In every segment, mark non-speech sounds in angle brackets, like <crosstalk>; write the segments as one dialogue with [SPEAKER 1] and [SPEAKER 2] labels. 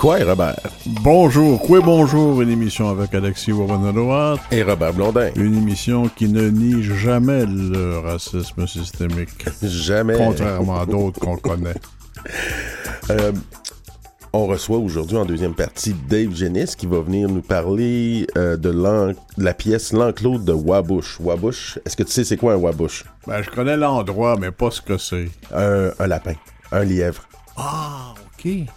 [SPEAKER 1] Quoi, Robert?
[SPEAKER 2] Bonjour, quoi bonjour, une émission avec Alexis Wabanaloa.
[SPEAKER 1] Et Robert Blondin.
[SPEAKER 2] Une émission qui ne nie jamais le racisme systémique.
[SPEAKER 1] Jamais.
[SPEAKER 2] Contrairement à d'autres qu'on connaît. <laughs>
[SPEAKER 1] Euh, on reçoit aujourd'hui en deuxième partie Dave Genis qui va venir nous parler euh, de, la pièce L'enclos de Wabush. Wabush, est-ce que tu sais c'est quoi un Wabush?
[SPEAKER 2] Ben, je connais l'endroit, mais pas ce que c'est.
[SPEAKER 1] un lapin, un lièvre.
[SPEAKER 2] Ah, ok.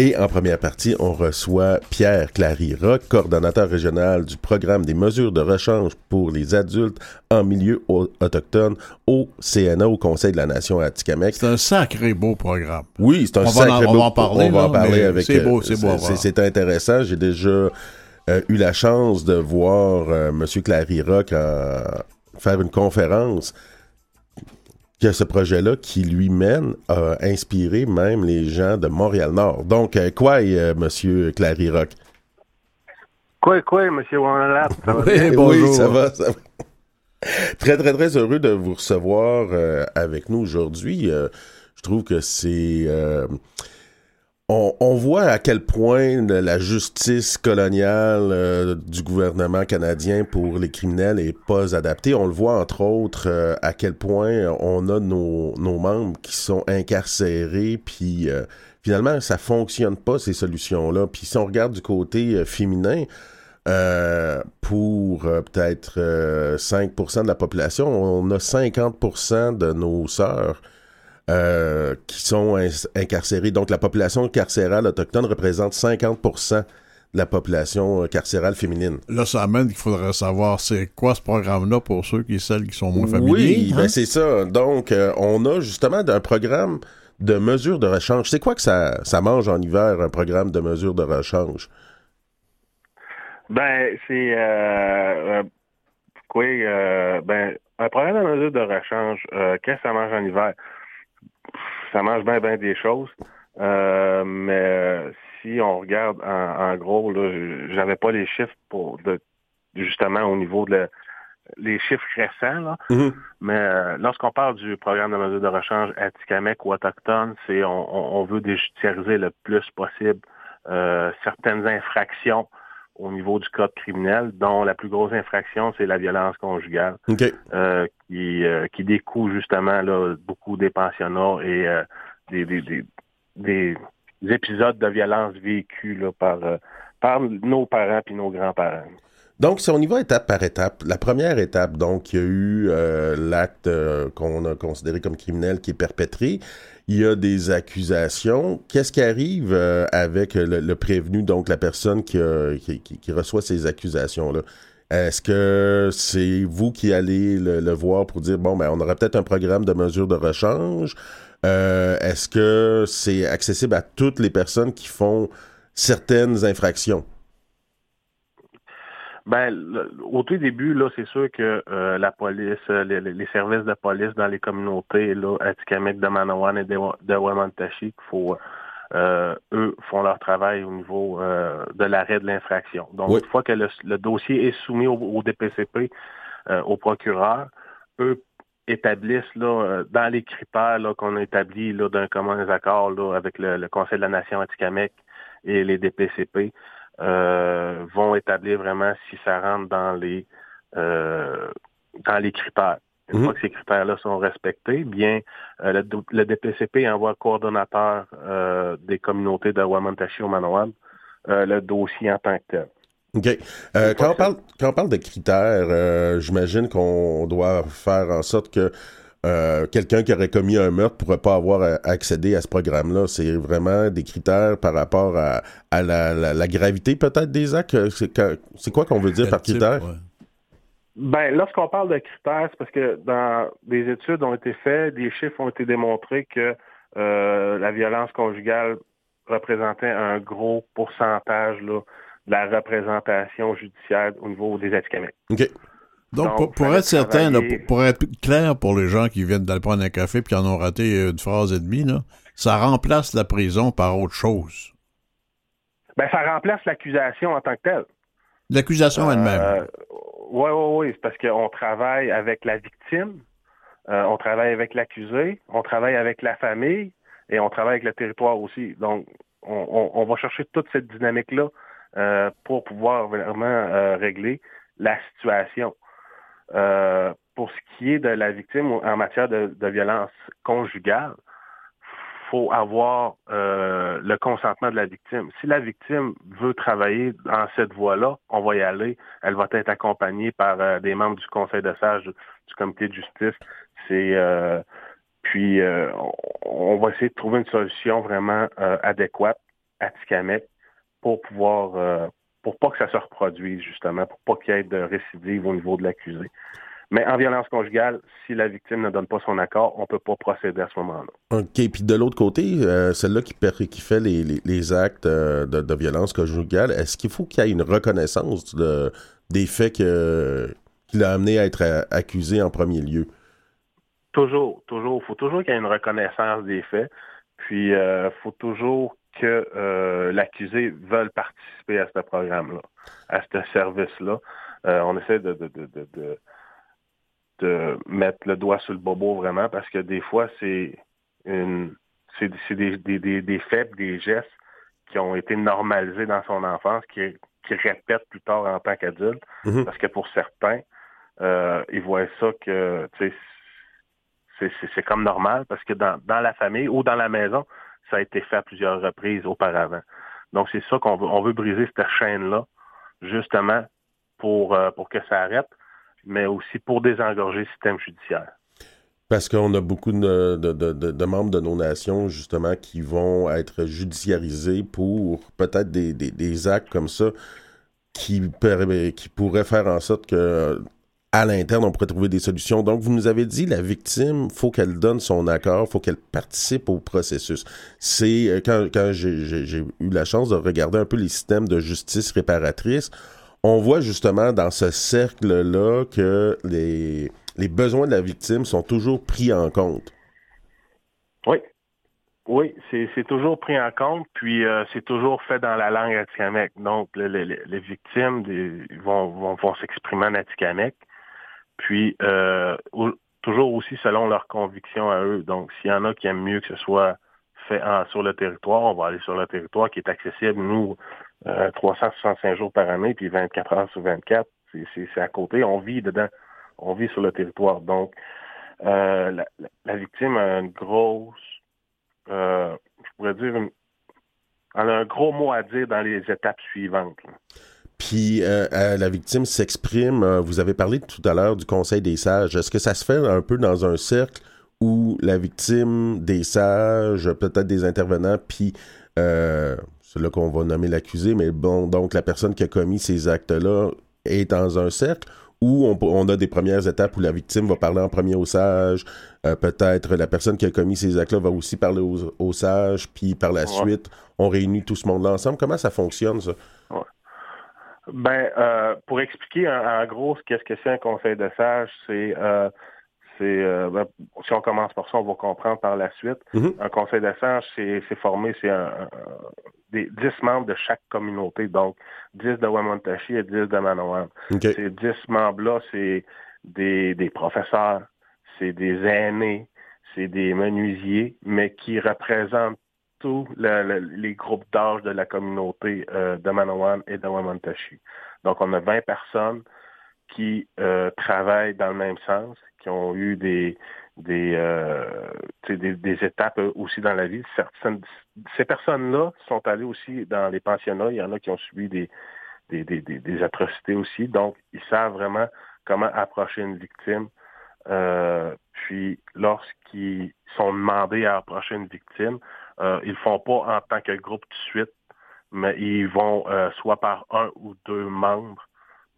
[SPEAKER 1] Et en première partie, on reçoit Pierre Clary-Rock, coordonnateur régional du programme des mesures de rechange pour les adultes en milieu autochtone au CNA, au Conseil de la Nation à Tikamek.
[SPEAKER 2] C'est un sacré beau programme.
[SPEAKER 1] Oui, c'est un sacré beau.
[SPEAKER 2] On va en parler.
[SPEAKER 1] On va en parler avec.
[SPEAKER 2] C'est beau, c'est beau.
[SPEAKER 1] C'est intéressant. J'ai déjà euh, eu la chance de voir euh, M. Clary-Rock faire une conférence que ce projet-là qui lui mène a inspiré même les gens de Montréal-Nord. Donc, euh, quoi, euh, Monsieur Clary Rock?
[SPEAKER 3] Quoi, quoi, Monsieur Wanalap?
[SPEAKER 1] Oui, bonjour. Oui, ça va, ça va. Très, très, très heureux de vous recevoir euh, avec nous aujourd'hui. je trouve que c'est on, voit à quel point la justice coloniale euh, du gouvernement canadien pour les criminels est pas adaptée. On le voit entre autres euh, à quel point on a nos, membres qui sont incarcérés, puis euh, finalement ça fonctionne pas ces solutions-là. Puis si on regarde du côté féminin, pour peut-être 5% de la population, on a 50% de nos sœurs qui sont incarcérés. Donc, la population carcérale autochtone représente 50% de la population euh, carcérale féminine.
[SPEAKER 2] Là, ça amène qu'il faudrait savoir c'est quoi ce programme-là pour ceux qui celles qui sont moins familiers.
[SPEAKER 1] Oui, ben, hein? c'est ça. Donc, euh, on a justement un programme de mesures de rechange. C'est quoi que ça, ça mange en hiver, un programme de mesures de rechange?
[SPEAKER 3] Ben, c'est quoi? ben, un programme de mesures de rechange, qu'est-ce que ça mange en hiver? Ça mange bien, bien des choses. Euh, mais euh, si on regarde en, gros, là, j'avais pas les chiffres pour de, justement au niveau de les chiffres récents, là. Mm-hmm. mais euh, lorsqu'on parle du programme de mesure de rechange Atikamek ou autochtone, c'est on, veut déjudiciariser le plus possible certaines infractions au niveau du code criminel, dont la plus grosse infraction, c'est la violence conjugale,
[SPEAKER 1] euh,
[SPEAKER 3] qui, euh, qui découle justement là, beaucoup des pensionnats et euh, des, des, des, épisodes de violence vécus là, par, par nos parents et nos grands-parents.
[SPEAKER 1] Donc, si on y va étape par étape, la première étape, donc, il y a eu l'acte qu'on a considéré comme criminel qui est perpétré il y a des accusations. Qu'est-ce qui arrive euh, avec le, prévenu, donc la personne qui, reçoit ces accusations-là? Est-ce que c'est vous qui allez le, voir pour dire, bon, ben, on aurait peut-être un programme de mesures de rechange? Euh, est-ce que c'est accessible à toutes les personnes qui font certaines infractions?
[SPEAKER 3] Ben, au tout début, là, c'est sûr que euh, la police, euh, les, services de police dans les communautés, là, à Tikamek, de Manawan et de, de faut, euh, eux font leur travail au niveau de l'arrêt de l'infraction. Donc, une fois que le, dossier est soumis au, DPCP, au procureur, eux établissent là, dans les critères qu'on a établis d'un commun accord là, avec le, Conseil de la Nation à Tikamek et les DPCP, euh, vont établir vraiment si ça rentre dans les euh, dans les critères. Une mhm. fois que ces critères-là sont respectés, bien, euh, le, DPCP envoie coordonnateur des communautés de Wamantashi au Manoal le dossier en tant que tel.
[SPEAKER 1] OK. quand, on parle, quand on parle de critères, j'imagine qu'on doit faire en sorte que euh, quelqu'un qui aurait commis un meurtre pourrait pas avoir accédé à ce programme-là. C'est vraiment des critères par rapport à, la, gravité peut-être des actes? C'est quoi qu'on veut dire par critère?
[SPEAKER 3] Ben, lorsqu'on parle de critères, c'est parce que dans des études ont été faites, des chiffres ont été démontrés que euh, la violence conjugale représentait un gros pourcentage de la représentation judiciaire au niveau des Atikamekw.
[SPEAKER 1] OK.
[SPEAKER 2] Donc, pour, être certain, pour, être clair pour les gens qui viennent d'aller prendre un café et qui en ont raté une phrase et demie, ça remplace la prison par autre chose.
[SPEAKER 3] Ben, ça remplace l'accusation en tant que telle.
[SPEAKER 2] L'accusation elle-même.
[SPEAKER 3] Oui, oui, oui. C'est parce qu'on travaille avec la victime, euh, on travaille avec l'accusé, on travaille avec la famille et on travaille avec le territoire aussi. Donc, on, va chercher toute cette dynamique-là pour pouvoir vraiment régler la situation. Pour ce qui est de la victime en matière de, de violence conjugale, faut avoir euh, le consentement de la victime. Si la victime veut travailler dans cette voie-là, on va y aller. Elle va être accompagnée par euh, des membres du conseil de sage du comité de justice. C'est euh, puis on va essayer de trouver une solution vraiment adéquate à Tikamek pour pouvoir pour pas que ça se reproduise justement, pour pas qu'il y ait de récidive au niveau de l'accusé. Mais en violence conjugale, si la victime ne donne pas son accord, on ne peut pas procéder à ce moment-là.
[SPEAKER 1] OK. Puis de l'autre côté, euh, celle-là qui, qui, fait les, actes euh, de, violence conjugale, est-ce qu'il faut qu'il y ait une reconnaissance de, des faits que, qui l'a amené à être euh, accusé en premier lieu?
[SPEAKER 3] Toujours, toujours. Il faut toujours qu'il y ait une reconnaissance des faits. Puis, il faut toujours que l'accusé veuille participer à ce programme-là, à ce service-là. on essaie de de mettre le doigt sur le bobo vraiment parce que des fois, c'est une c'est des, des, des, faits, des gestes qui ont été normalisés dans son enfance, qui, qui répète plus tard en tant qu'adulte. Mm-hmm. Parce que pour certains, euh, ils voient ça que c'est comme normal parce que dans, dans la famille ou dans la maison, ça a été fait à plusieurs reprises auparavant. Donc c'est ça qu'on veut, on veut briser cette chaîne-là, justement, pour, euh, pour que ça arrête mais aussi pour désengorger le système judiciaire.
[SPEAKER 1] Parce qu'on a beaucoup de, membres de nos nations, justement, qui vont être judiciarisés pour peut-être des, actes comme ça qui, qui pourraient faire en sorte que à l'interne, on pourrait trouver des solutions. Donc, vous nous avez dit, la victime, faut qu'elle donne son accord, faut qu'elle participe au processus. C'est euh, quand, j'ai eu la chance de regarder un peu les systèmes de justice réparatrice, on voit justement dans ce cercle-là que les, les besoins de la victime sont toujours pris en compte.
[SPEAKER 3] Oui. Oui, c'est toujours pris en compte, puis euh, c'est toujours fait dans la langue atikamekw. Donc, les, victimes vont, vont, s'exprimer en atikamekw, puis euh, toujours aussi selon leurs convictions à eux. Donc, s'il y en a qui aiment mieux que ce soit fait sur le territoire, on va aller sur le territoire qui est accessible. Nous, 365 euh, jours par année, puis 24 heures sur 24, c'est à côté. On vit dedans. On vit sur le territoire. Donc, euh, la, victime a une grosse, euh, je pourrais dire, elle a un gros mot à dire dans les étapes suivantes.
[SPEAKER 1] Puis la victime s'exprime. vous avez parlé tout à l'heure du Conseil des sages. Est-ce que ça se fait un peu dans un cercle où la victime, des sages, peut-être des intervenants, puis c'est là qu'on va nommer l'accusé, mais bon, donc la personne qui a commis ces actes-là est dans un cercle où on, a des premières étapes où la victime va parler en premier au sage, euh, peut-être la personne qui a commis ces actes-là va aussi parler au, sage, puis par la suite, on réunit tout ce monde-là ensemble. Comment ça fonctionne, ça?
[SPEAKER 3] Ben, euh, pour expliquer en, gros qu'est-ce que c'est un conseil de sage, c'est euh, c'est ben, si on commence par ça, on va comprendre par la suite. Mm-hmm. Un conseil de sage, c'est formé, c'est un, des 10 membres de chaque communauté, donc 10 de Wamontashi et 10 de Manawan. Ces 10 membres-là, c'est des, des professeurs, c'est des aînés, c'est des menuisiers, mais qui représentent tous les groupes d'âge de la communauté euh, de Manawan et de Wamontashi. Donc, on a 20 personnes qui euh, travaillent dans le même sens, qui ont eu des, des, euh, des, des, étapes aussi dans la vie. Certaines, ces personnes-là sont allées aussi dans les pensionnats. Il y en a qui ont subi des, des, des, des atrocités aussi. Donc, ils savent vraiment comment approcher une victime. Euh, puis, lorsqu'ils sont demandés à approcher une victime, euh, ils le font pas en tant que groupe tout de suite, mais ils vont euh, soit par un ou deux membres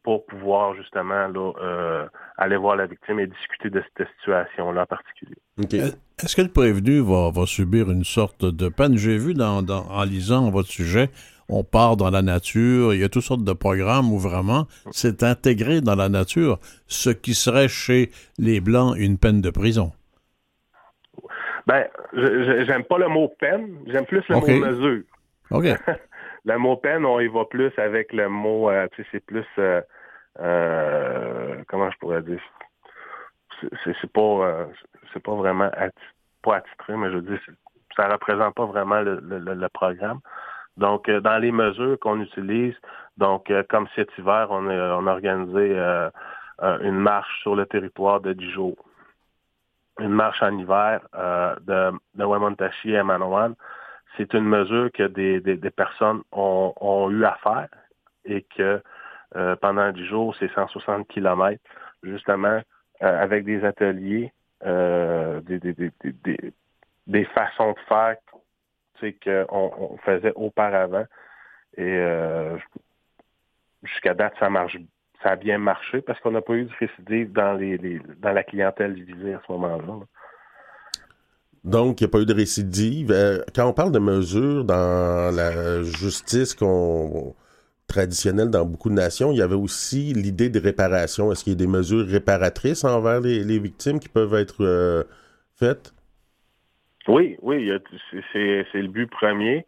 [SPEAKER 3] pour pouvoir justement là, euh, aller voir la victime et discuter de cette situation-là en particulier.
[SPEAKER 2] Est-ce que le prévenu va, subir une sorte de peine? J'ai vu dans, en lisant votre sujet, on part dans la nature, il y a toutes sortes de programmes où vraiment c'est intégré dans la nature, ce qui serait chez les Blancs une peine de prison.
[SPEAKER 3] Ben, j'aime pas le mot peine, j'aime plus le mot mesure.
[SPEAKER 2] OK. <laughs>
[SPEAKER 3] le mot peine, on y va plus avec le mot, euh, tu sais, c'est plus, euh, euh, comment je pourrais dire, c'est pas, c'est pas vraiment pas attitré, mais je veux dire, ça représente pas vraiment le, le, programme. Donc, dans les mesures qu'on utilise, donc comme cet hiver, on, a, on a organisé une marche sur le territoire de 10 jours. Une marche en hiver de, de Wamontashi à Manawan. C'est une mesure que des, des, personnes ont, ont, eu à faire et que pendant 10 jours, c'est 160 kilomètres, justement, avec des ateliers euh, des, des, des, des, façons de faire qu'on on faisait auparavant. Et euh, jusqu'à date, ça marche ça a bien marché parce qu'on n'a pas eu de récidive dans les, dans la clientèle visée à ce moment-là.
[SPEAKER 4] Donc, il n'y a pas eu de récidive. Euh, quand on parle de mesures dans la justice qu'on traditionnelle dans beaucoup de nations, il y avait aussi l'idée de réparation. Est-ce qu'il y a des mesures réparatrices envers les, victimes qui peuvent être euh, faites?
[SPEAKER 3] Oui, oui, c'est le but premier.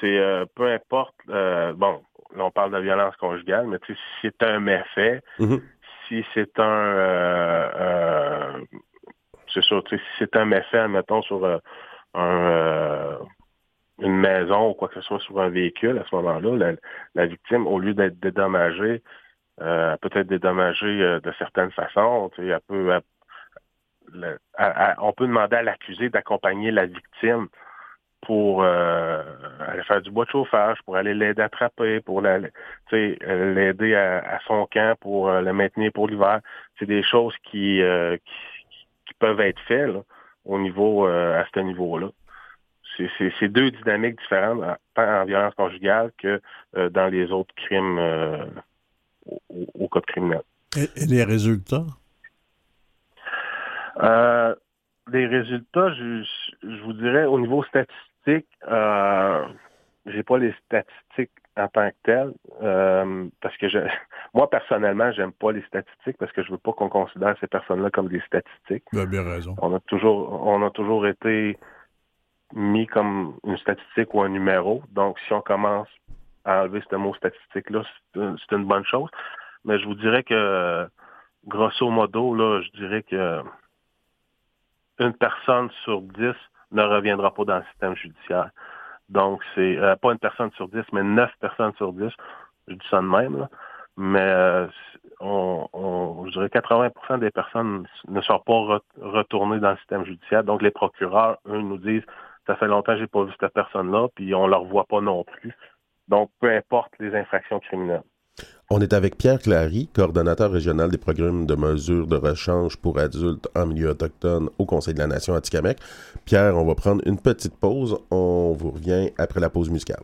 [SPEAKER 3] C'est euh, peu importe, bon, là on parle de violence conjugale, mais si c'est un méfait, mm-hmm. si c'est un, c'est sûr, si c'est un méfait, admettons, sur un une maison ou quoi que ce soit sur un véhicule, à ce moment-là, la, victime, au lieu d'être dédommagée, euh, peut être dédommagée euh, de certaines façons. Tu sais, peut, on peut demander à l'accusé d'accompagner la victime pour euh, aller faire du bois de chauffage, pour aller l'aider à attraper, pour l'aider à, son camp, pour le maintenir pour l'hiver. C'est des choses qui, qui, peuvent être faites au niveau à ce niveau-là c'est deux dynamiques différentes, tant en violence conjugale que euh, dans les autres crimes euh, au, code criminel.
[SPEAKER 2] Et, les résultats?
[SPEAKER 3] Euh, les résultats, je, vous dirais, au niveau statistique, euh, j'ai pas les statistiques en tant que telles, parce que je, <laughs> moi, personnellement, j'aime pas les statistiques parce que je veux pas qu'on considère ces personnes-là comme des statistiques.
[SPEAKER 2] Vous avez bien raison.
[SPEAKER 3] On a toujours, on a toujours été mis comme une statistique ou un numéro. Donc, si on commence à enlever ce mot statistique-là, c'est une bonne chose. Mais je vous dirais que, grosso modo, là, je dirais que une personne sur dix ne reviendra pas dans le système judiciaire. Donc, c'est euh, pas une personne sur dix, mais neuf personnes sur dix. Je dis ça de même, Mais euh, on, je dirais 80% des personnes ne sont pas retournées dans le système judiciaire. Donc, les procureurs, eux, nous disent ça fait longtemps que j'ai pas vu cette personne-là, puis on ne la revoit pas non plus. Donc, peu importe les infractions criminelles.
[SPEAKER 4] On est avec Pierre Clary, coordonnateur régional des programmes de mesures de rechange pour adultes en milieu autochtone au Conseil de la Nation à Tikamek. Pierre, on va prendre une petite pause. On vous revient après la pause musicale.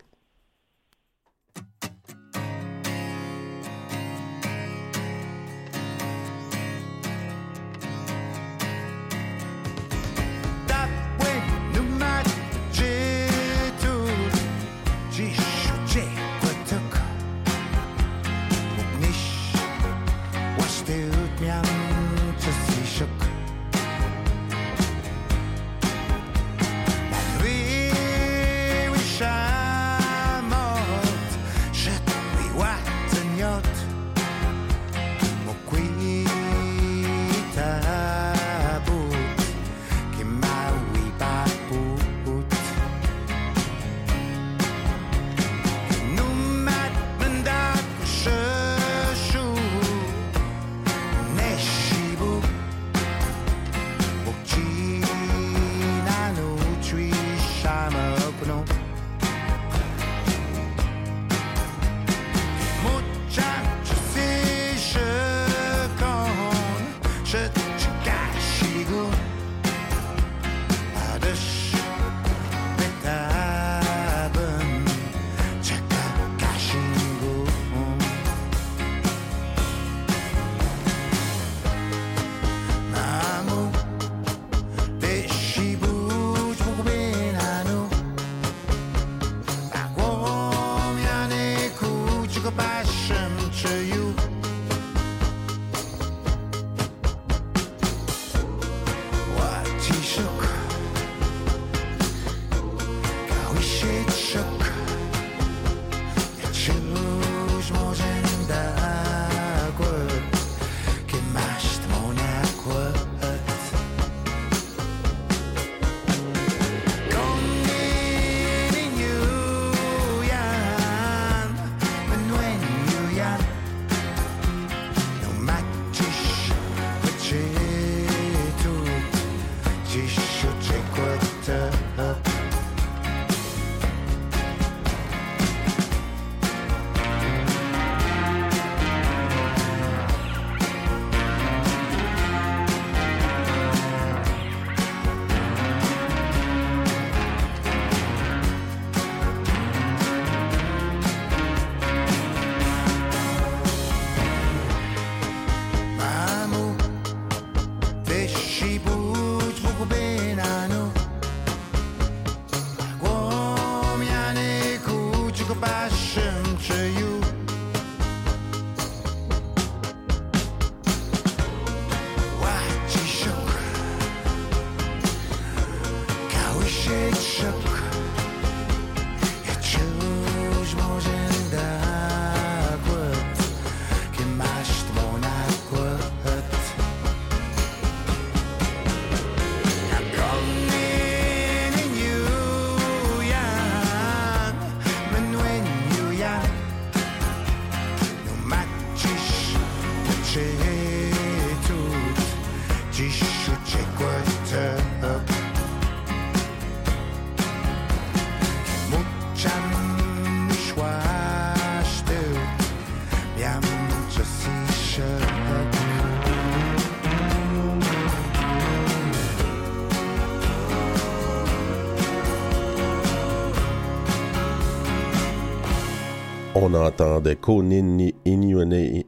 [SPEAKER 1] Entendait Konin Inuanin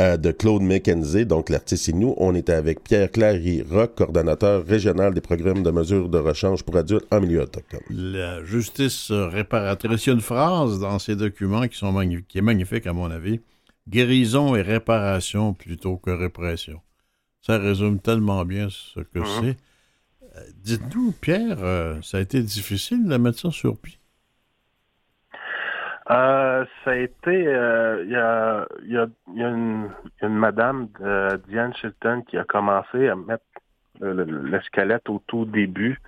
[SPEAKER 1] euh, de Claude McKenzie, donc l'artiste Inou. On était avec Pierre Clary Rock, coordonnateur régional des programmes de mesures de rechange pour adultes en milieu autochtone.
[SPEAKER 2] La justice réparatrice. Il y a une phrase dans ces documents qui, sont qui est magnifique, à mon avis. Guérison et réparation plutôt que répression. Ça résume tellement bien ce que mhm. c'est. Euh, dites-nous, Pierre, euh, ça a été difficile de mettre ça sur pied?
[SPEAKER 3] Euh, ça a été, il y, a, y, a, a une, madame, Diane Chilton, qui a commencé à mettre le, squelette au tout début.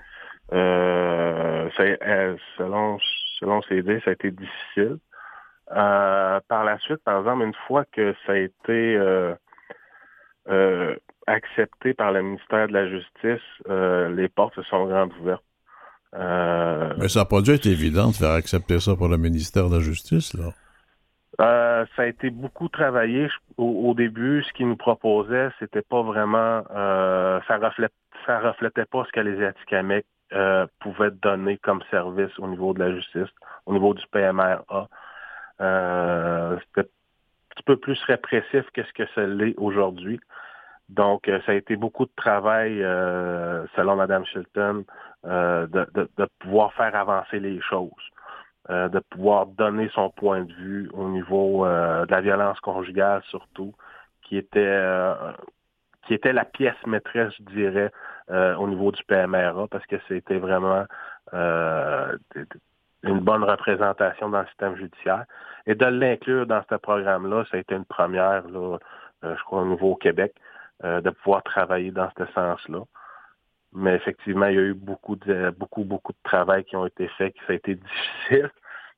[SPEAKER 3] selon, selon ses idées, ça a été difficile. par la suite, par exemple, une fois que ça a été accepté par le ministère de la Justice, euh, les portes se sont grandes ouvertes.
[SPEAKER 2] Euh, Mais ça n'a pas dû être évident de faire accepter ça par le ministère de la Justice, là.
[SPEAKER 3] Euh, ça a été beaucoup travaillé au, début. Ce qu'ils nous proposaient, c'était pas vraiment, ça reflète, ça reflétait pas ce que les Atikamekw pouvaient donner comme service au niveau de la justice, au niveau du PMRA. c'était un petit peu plus répressif que ce que ça l'est aujourd'hui. Donc, euh, ça a été beaucoup de travail, euh, selon Mme Shilton, euh, de, de, pouvoir faire avancer les choses, de pouvoir donner son point de vue au niveau de la violence conjugale surtout, qui était qui était la pièce maîtresse, je dirais, au niveau du PMRA, parce que c'était vraiment une bonne représentation dans le système judiciaire. Et de l'inclure dans ce programme-là, ça a été une première, là, je crois, au niveau au Québec. Euh, de pouvoir travailler dans ce sens-là. Mais effectivement, il y a eu beaucoup de beaucoup, beaucoup de travail qui ont été faits, qui ça a été <laughs> difficile.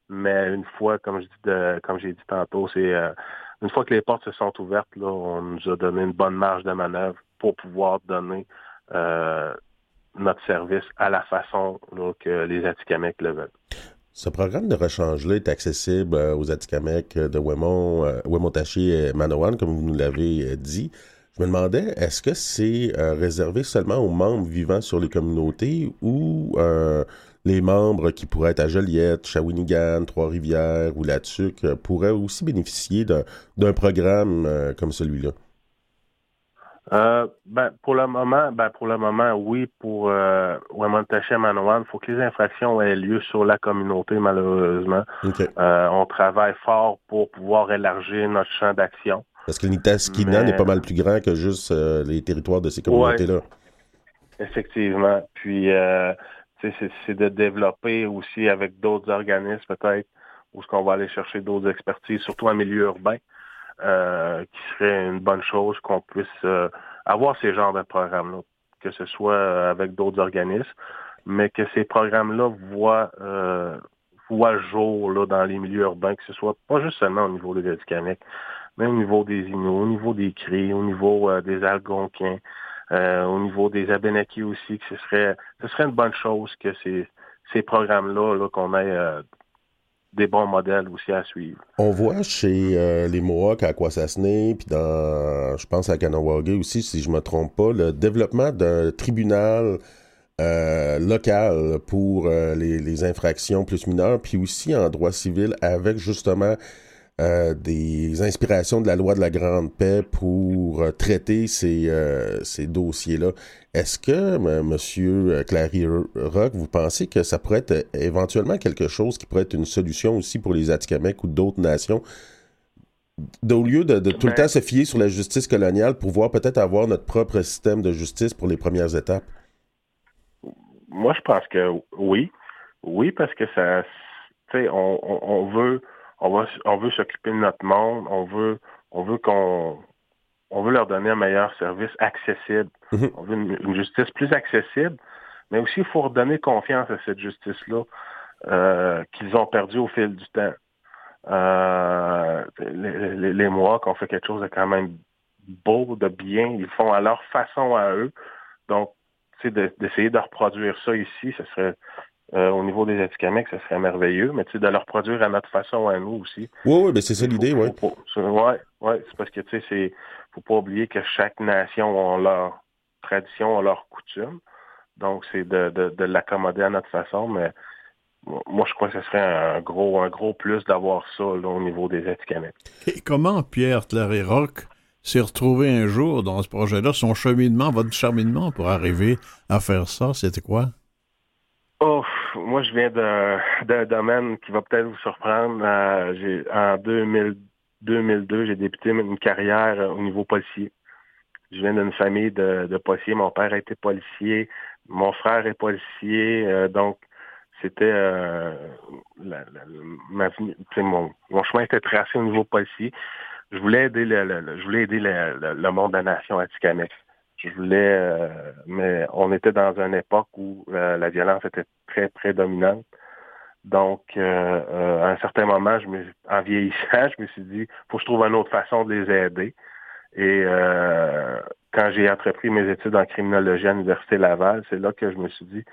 [SPEAKER 3] Mais une fois, comme je dis comme j'ai dit tantôt, c'est euh, une fois que les portes se sont ouvertes, là, on nous a donné une bonne marge de manœuvre pour pouvoir donner euh, notre service à la façon que les Atikamekw le veulent.
[SPEAKER 1] Ce programme de rechange-là est accessible aux Atikamekw de Wemont, Wemontachi et Manawan, comme vous nous l'avez dit. Je me demandais, est-ce que c'est euh, réservé seulement aux membres vivant sur les communautés ou euh, les membres qui pourraient être à Joliette, Shawinigan, Trois-Rivières ou La Tuque euh, pourraient aussi bénéficier d'un programme comme celui-là?
[SPEAKER 3] ben, pour le moment, ben, pour le moment, oui, pour euh, Wemontaché il faut que les infractions aient lieu sur la communauté, malheureusement. on travaille fort pour pouvoir élargir notre champ d'action.
[SPEAKER 1] Parce que l'Itaskina n'est pas mal plus grand que juste euh, les territoires de ces communautés-là.
[SPEAKER 3] Effectivement. Puis, euh, c'est de développer aussi avec d'autres organismes, peut-être, où ce qu'on va aller chercher d'autres expertises, surtout en milieu urbain, euh, qui serait une bonne chose qu'on puisse avoir ces genres de programmes-là, que ce soit avec d'autres organismes, mais que ces programmes-là voient voient jour là, dans les milieux urbains, que ce soit pas juste seulement au niveau des médicaments, mais au niveau des Inuits, au niveau des Cris, au niveau euh, des Algonquins, euh, au niveau des Abénakis aussi, que ce serait ce serait une bonne chose que ces, ces programmes-là, -là, qu'on ait euh, des bons modèles aussi à suivre.
[SPEAKER 1] On voit chez les Mohawks à Kwasasne, puis dans, je pense à Kanawagé aussi, si je me trompe pas, le développement d'un tribunal local pour les, les, infractions plus mineures, puis aussi en droit civil avec justement euh, des inspirations de la loi de la Grande Paix pour euh, traiter ces, euh, ces dossiers-là. Est-ce que, M. Clary Rock, vous pensez que ça pourrait être éventuellement quelque chose qui pourrait être une solution aussi pour les Atikamekw ou d'autres nations? Au lieu de, tout le ben temps se fier sur la justice coloniale, pouvoir peut-être avoir notre propre système de justice pour les premières étapes?
[SPEAKER 3] Moi, je pense que oui. Oui, parce que ça, tu sais, on, on veut on va on veut s'occuper de notre monde, on veut on veut qu'on on veut leur donner un meilleur service accessible. Mhm. On veut une, justice plus accessible, mais aussi il faut redonner confiance à cette justice-là euh, qu'ils ont perdu au fil du temps. Euh, les, les, mois qu'on fait quelque chose de quand même beau, de bien, ils font à leur façon à eux. Donc, d'essayer de reproduire ça ici, ce serait euh, au niveau des Atikamekw, ça serait merveilleux, mais tu sais, de le reproduire à notre façon à nous aussi.
[SPEAKER 1] Oui, oui, mais c'est ça l'idée, oui.
[SPEAKER 3] Oui, ouais, c'est parce que tu sais, c'est faut pas oublier que chaque nation a leur tradition, a leur coutume. Donc, c'est de, de, l'accommoder à notre façon, mais moi, je crois que ce serait un gros, un gros plus d'avoir ça au niveau des Atikamekw.
[SPEAKER 2] Et comment Pierre Rock s'est retrouvé un jour dans ce projet-là? Son cheminement, votre cheminement pour arriver à faire ça, c'était quoi?
[SPEAKER 3] Oh, moi, je viens d'un domaine qui va peut-être vous surprendre. Euh, en 2002, j'ai débuté une carrière au niveau policier. Je viens d'une famille de, de, policiers. Mon père été policier, mon frère est policier, euh, donc c'était euh, mon, chemin était tracé au niveau policier. Je voulais aider le, je aider le, monde de la nation Atikamek. Je voulais euh, mais on était dans une époque où la violence était très prédominante. Donc, euh, à un certain moment, je me, en vieillissant, <laughs> je me suis dit, faut que je trouve une autre façon de les aider. Et euh, quand j'ai entrepris mes études en criminologie à l'Université Laval, c'est là que je me suis dit,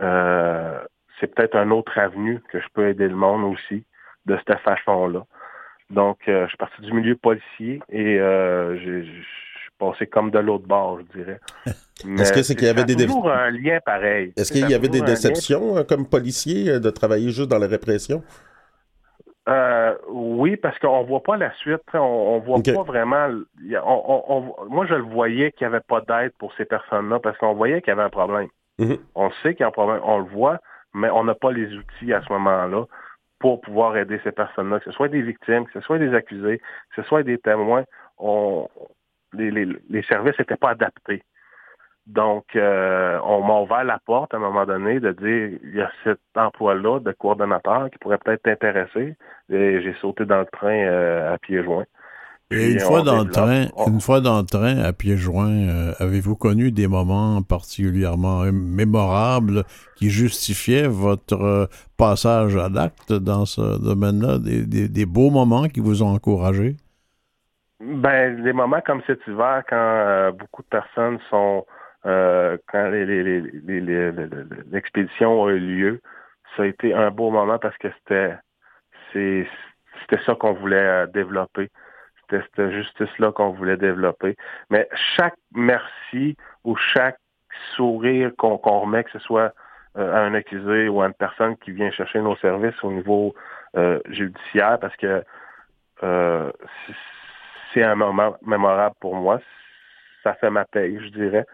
[SPEAKER 3] euh, c'est peut-être un autre avenue que je peux aider le monde aussi de cette façon-là. Donc, euh, je suis parti du milieu policier et euh, passé comme de l'autre bord, je dirais. <laughs>
[SPEAKER 1] Est-ce que c'est qu'il y avait des
[SPEAKER 3] toujours un lien pareil.
[SPEAKER 1] Est-ce qu'il y avait des déceptions comme policier de travailler juste dans la répression?
[SPEAKER 3] Euh, oui, parce qu'on voit pas la suite. On, on voit pas vraiment. moi, je le voyais qu'il n'y avait pas d'aide pour ces personnes-là parce qu'on voyait qu'il y avait un problème. Mm-hmm. On sait qu'il y a un problème, on le voit, mais on n'a pas les outils à ce moment-là pour pouvoir aider ces personnes-là, que ce soit des victimes, que ce soit des accusés, que ce soit des témoins. On, les, les, les services n'étaient pas adaptés. Donc, euh, on m'a ouvert la porte à un moment donné de dire il y a cet emploi-là de coordonnateur qui pourrait peut-être t'intéresser. Et j'ai sauté dans le train euh, à pieds joints.
[SPEAKER 2] Et une fois, dans le train, une fois dans le train, à pieds joints, euh, avez-vous connu des moments particulièrement mémorables qui justifiaient votre passage à l'acte dans ce domaine-là, des, des, beaux moments qui vous ont encouragé?
[SPEAKER 3] Ben, des moments comme cet hiver, quand beaucoup de personnes sont euh, quand l'expédition a eu lieu, ça a été un beau moment parce que c'était c'était ça qu'on voulait euh, développer. C'était cette justice-là qu'on voulait développer. Mais chaque merci ou chaque sourire qu'on remet, que ce soit euh, à un accusé ou à une personne qui vient chercher nos services au niveau judiciaire, parce que c'est un moment mémorable pour moi. Ça fait ma paye, je dirais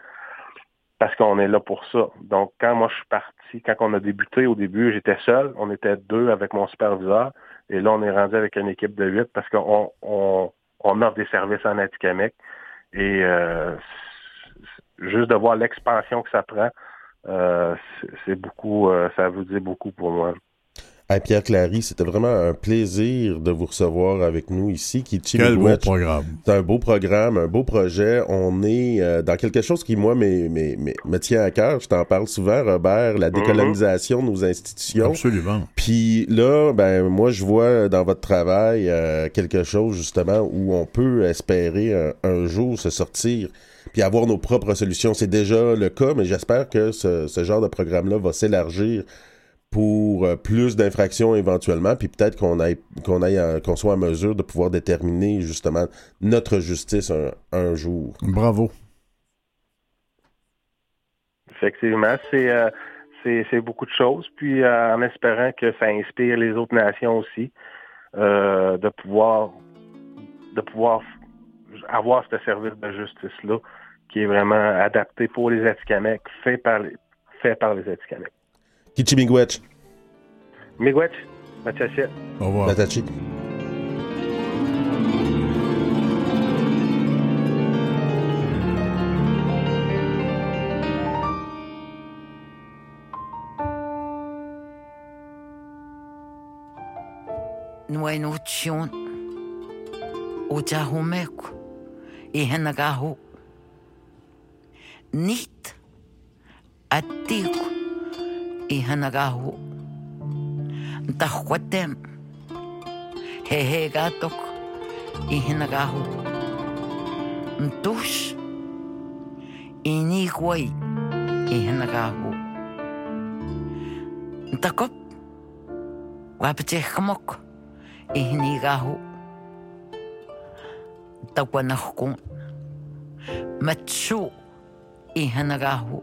[SPEAKER 3] parce qu'on est là pour ça. Donc, quand moi je suis parti, quand on a débuté au début, j'étais seul, on était deux avec mon superviseur, et là on est rendu avec une équipe de huit parce qu'on on, offre des services en Atikamek. Et euh, juste de voir l'expansion que ça prend, euh, c'est beaucoup, euh, ça vous dit beaucoup pour moi.
[SPEAKER 1] Pierre Clary, c'était vraiment un plaisir de vous recevoir avec nous ici. Qui
[SPEAKER 2] Quel beau programme.
[SPEAKER 1] C'est un beau programme, un beau projet. On est euh, dans quelque chose qui, moi, me tient à cœur. Je t'en parle souvent, Robert, la mhm. décolonisation de nos institutions.
[SPEAKER 2] Absolument.
[SPEAKER 1] Puis là, ben moi, je vois dans votre travail euh, quelque chose, justement, où on peut espérer un, jour se sortir puis avoir nos propres solutions. C'est déjà le cas, mais j'espère que ce, ce genre de programme-là va s'élargir pour euh, plus d'infractions éventuellement, puis peut-être qu'on aille, qu'on aille, qu'on soit en mesure de pouvoir déterminer justement notre justice un, jour.
[SPEAKER 2] Bravo.
[SPEAKER 3] Effectivement, c'est euh, c'est beaucoup de choses, puis euh, en espérant que ça inspire les autres nations aussi de pouvoir de pouvoir avoir ce service de justice là qui est vraiment adapté pour les Atikamekw, fait par les fait par les Atikamekw.
[SPEAKER 1] Kitsi
[SPEAKER 3] Minguete. Minguete, Batachia.
[SPEAKER 2] Au revoir.
[SPEAKER 5] Batachi. Nuenuchion, Ojahumeco e Renagahu. Nit, Atico. ihanagahu ntajuatem jejegatok ihanagahu ntux inihuay ihanagahu ntakop wapchejkamok ihnigahu takuanajkun machu ihanagahu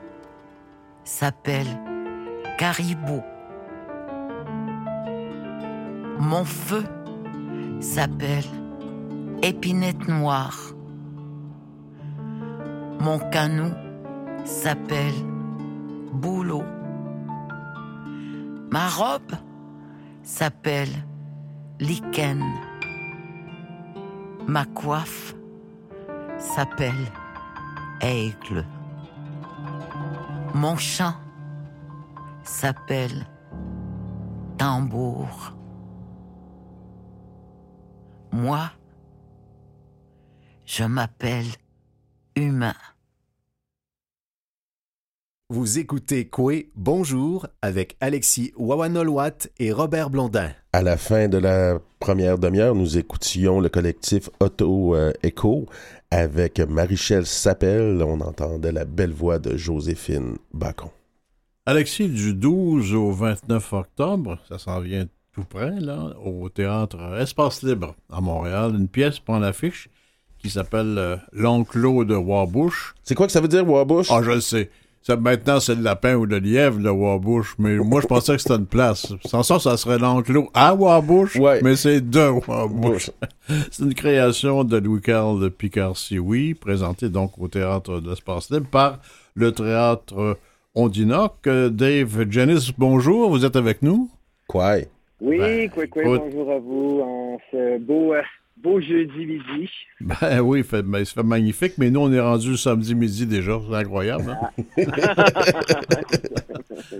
[SPEAKER 5] s'appelle caribou. Mon feu s'appelle épinette noire. Mon canot s'appelle boulot. Ma robe s'appelle lichen. Ma coiffe s'appelle aigle. Mon chant s'appelle tambour. Moi, je m'appelle humain.
[SPEAKER 6] Vous écoutez Koué Bonjour avec Alexis Wawanolwat et Robert Blondin.
[SPEAKER 1] À la fin de la première demi-heure, nous écoutions le collectif Auto euh, Echo avec Marichelle Sapel. On entendait la belle voix de Joséphine Bacon.
[SPEAKER 2] Alexis, du 12 au 29 octobre, ça s'en vient tout près, là, au théâtre Espace Libre à Montréal, une pièce prend l'affiche qui s'appelle euh, L'Enclos de Wabush.
[SPEAKER 1] C'est quoi que ça veut dire, Wabush?
[SPEAKER 2] Ah, je le sais. Ça, maintenant, c'est le lapin ou le lièvre, le Wabush. Mais moi, je pensais que c'était une place. Sans ça, ça serait l'enclos à Wabush,
[SPEAKER 1] Ouais.
[SPEAKER 2] mais c'est de Wabush. <laughs> c'est une création de Louis-Carl Picard-Sioui, présentée donc au Théâtre de l'Espace Libre par le Théâtre Ondinoc. Euh, Dave Janice, bonjour, vous êtes avec nous?
[SPEAKER 1] Quoi?
[SPEAKER 7] Oui,
[SPEAKER 2] Ben,
[SPEAKER 7] quoi, quoi,
[SPEAKER 2] écoute.
[SPEAKER 7] bonjour à vous en ce beau, euh, beau jeudi midi.
[SPEAKER 2] Ben oui, fait, ben, ça fait magnifique, mais nous, on est rendu le samedi midi déjà. C'est incroyable. hein? <laughs>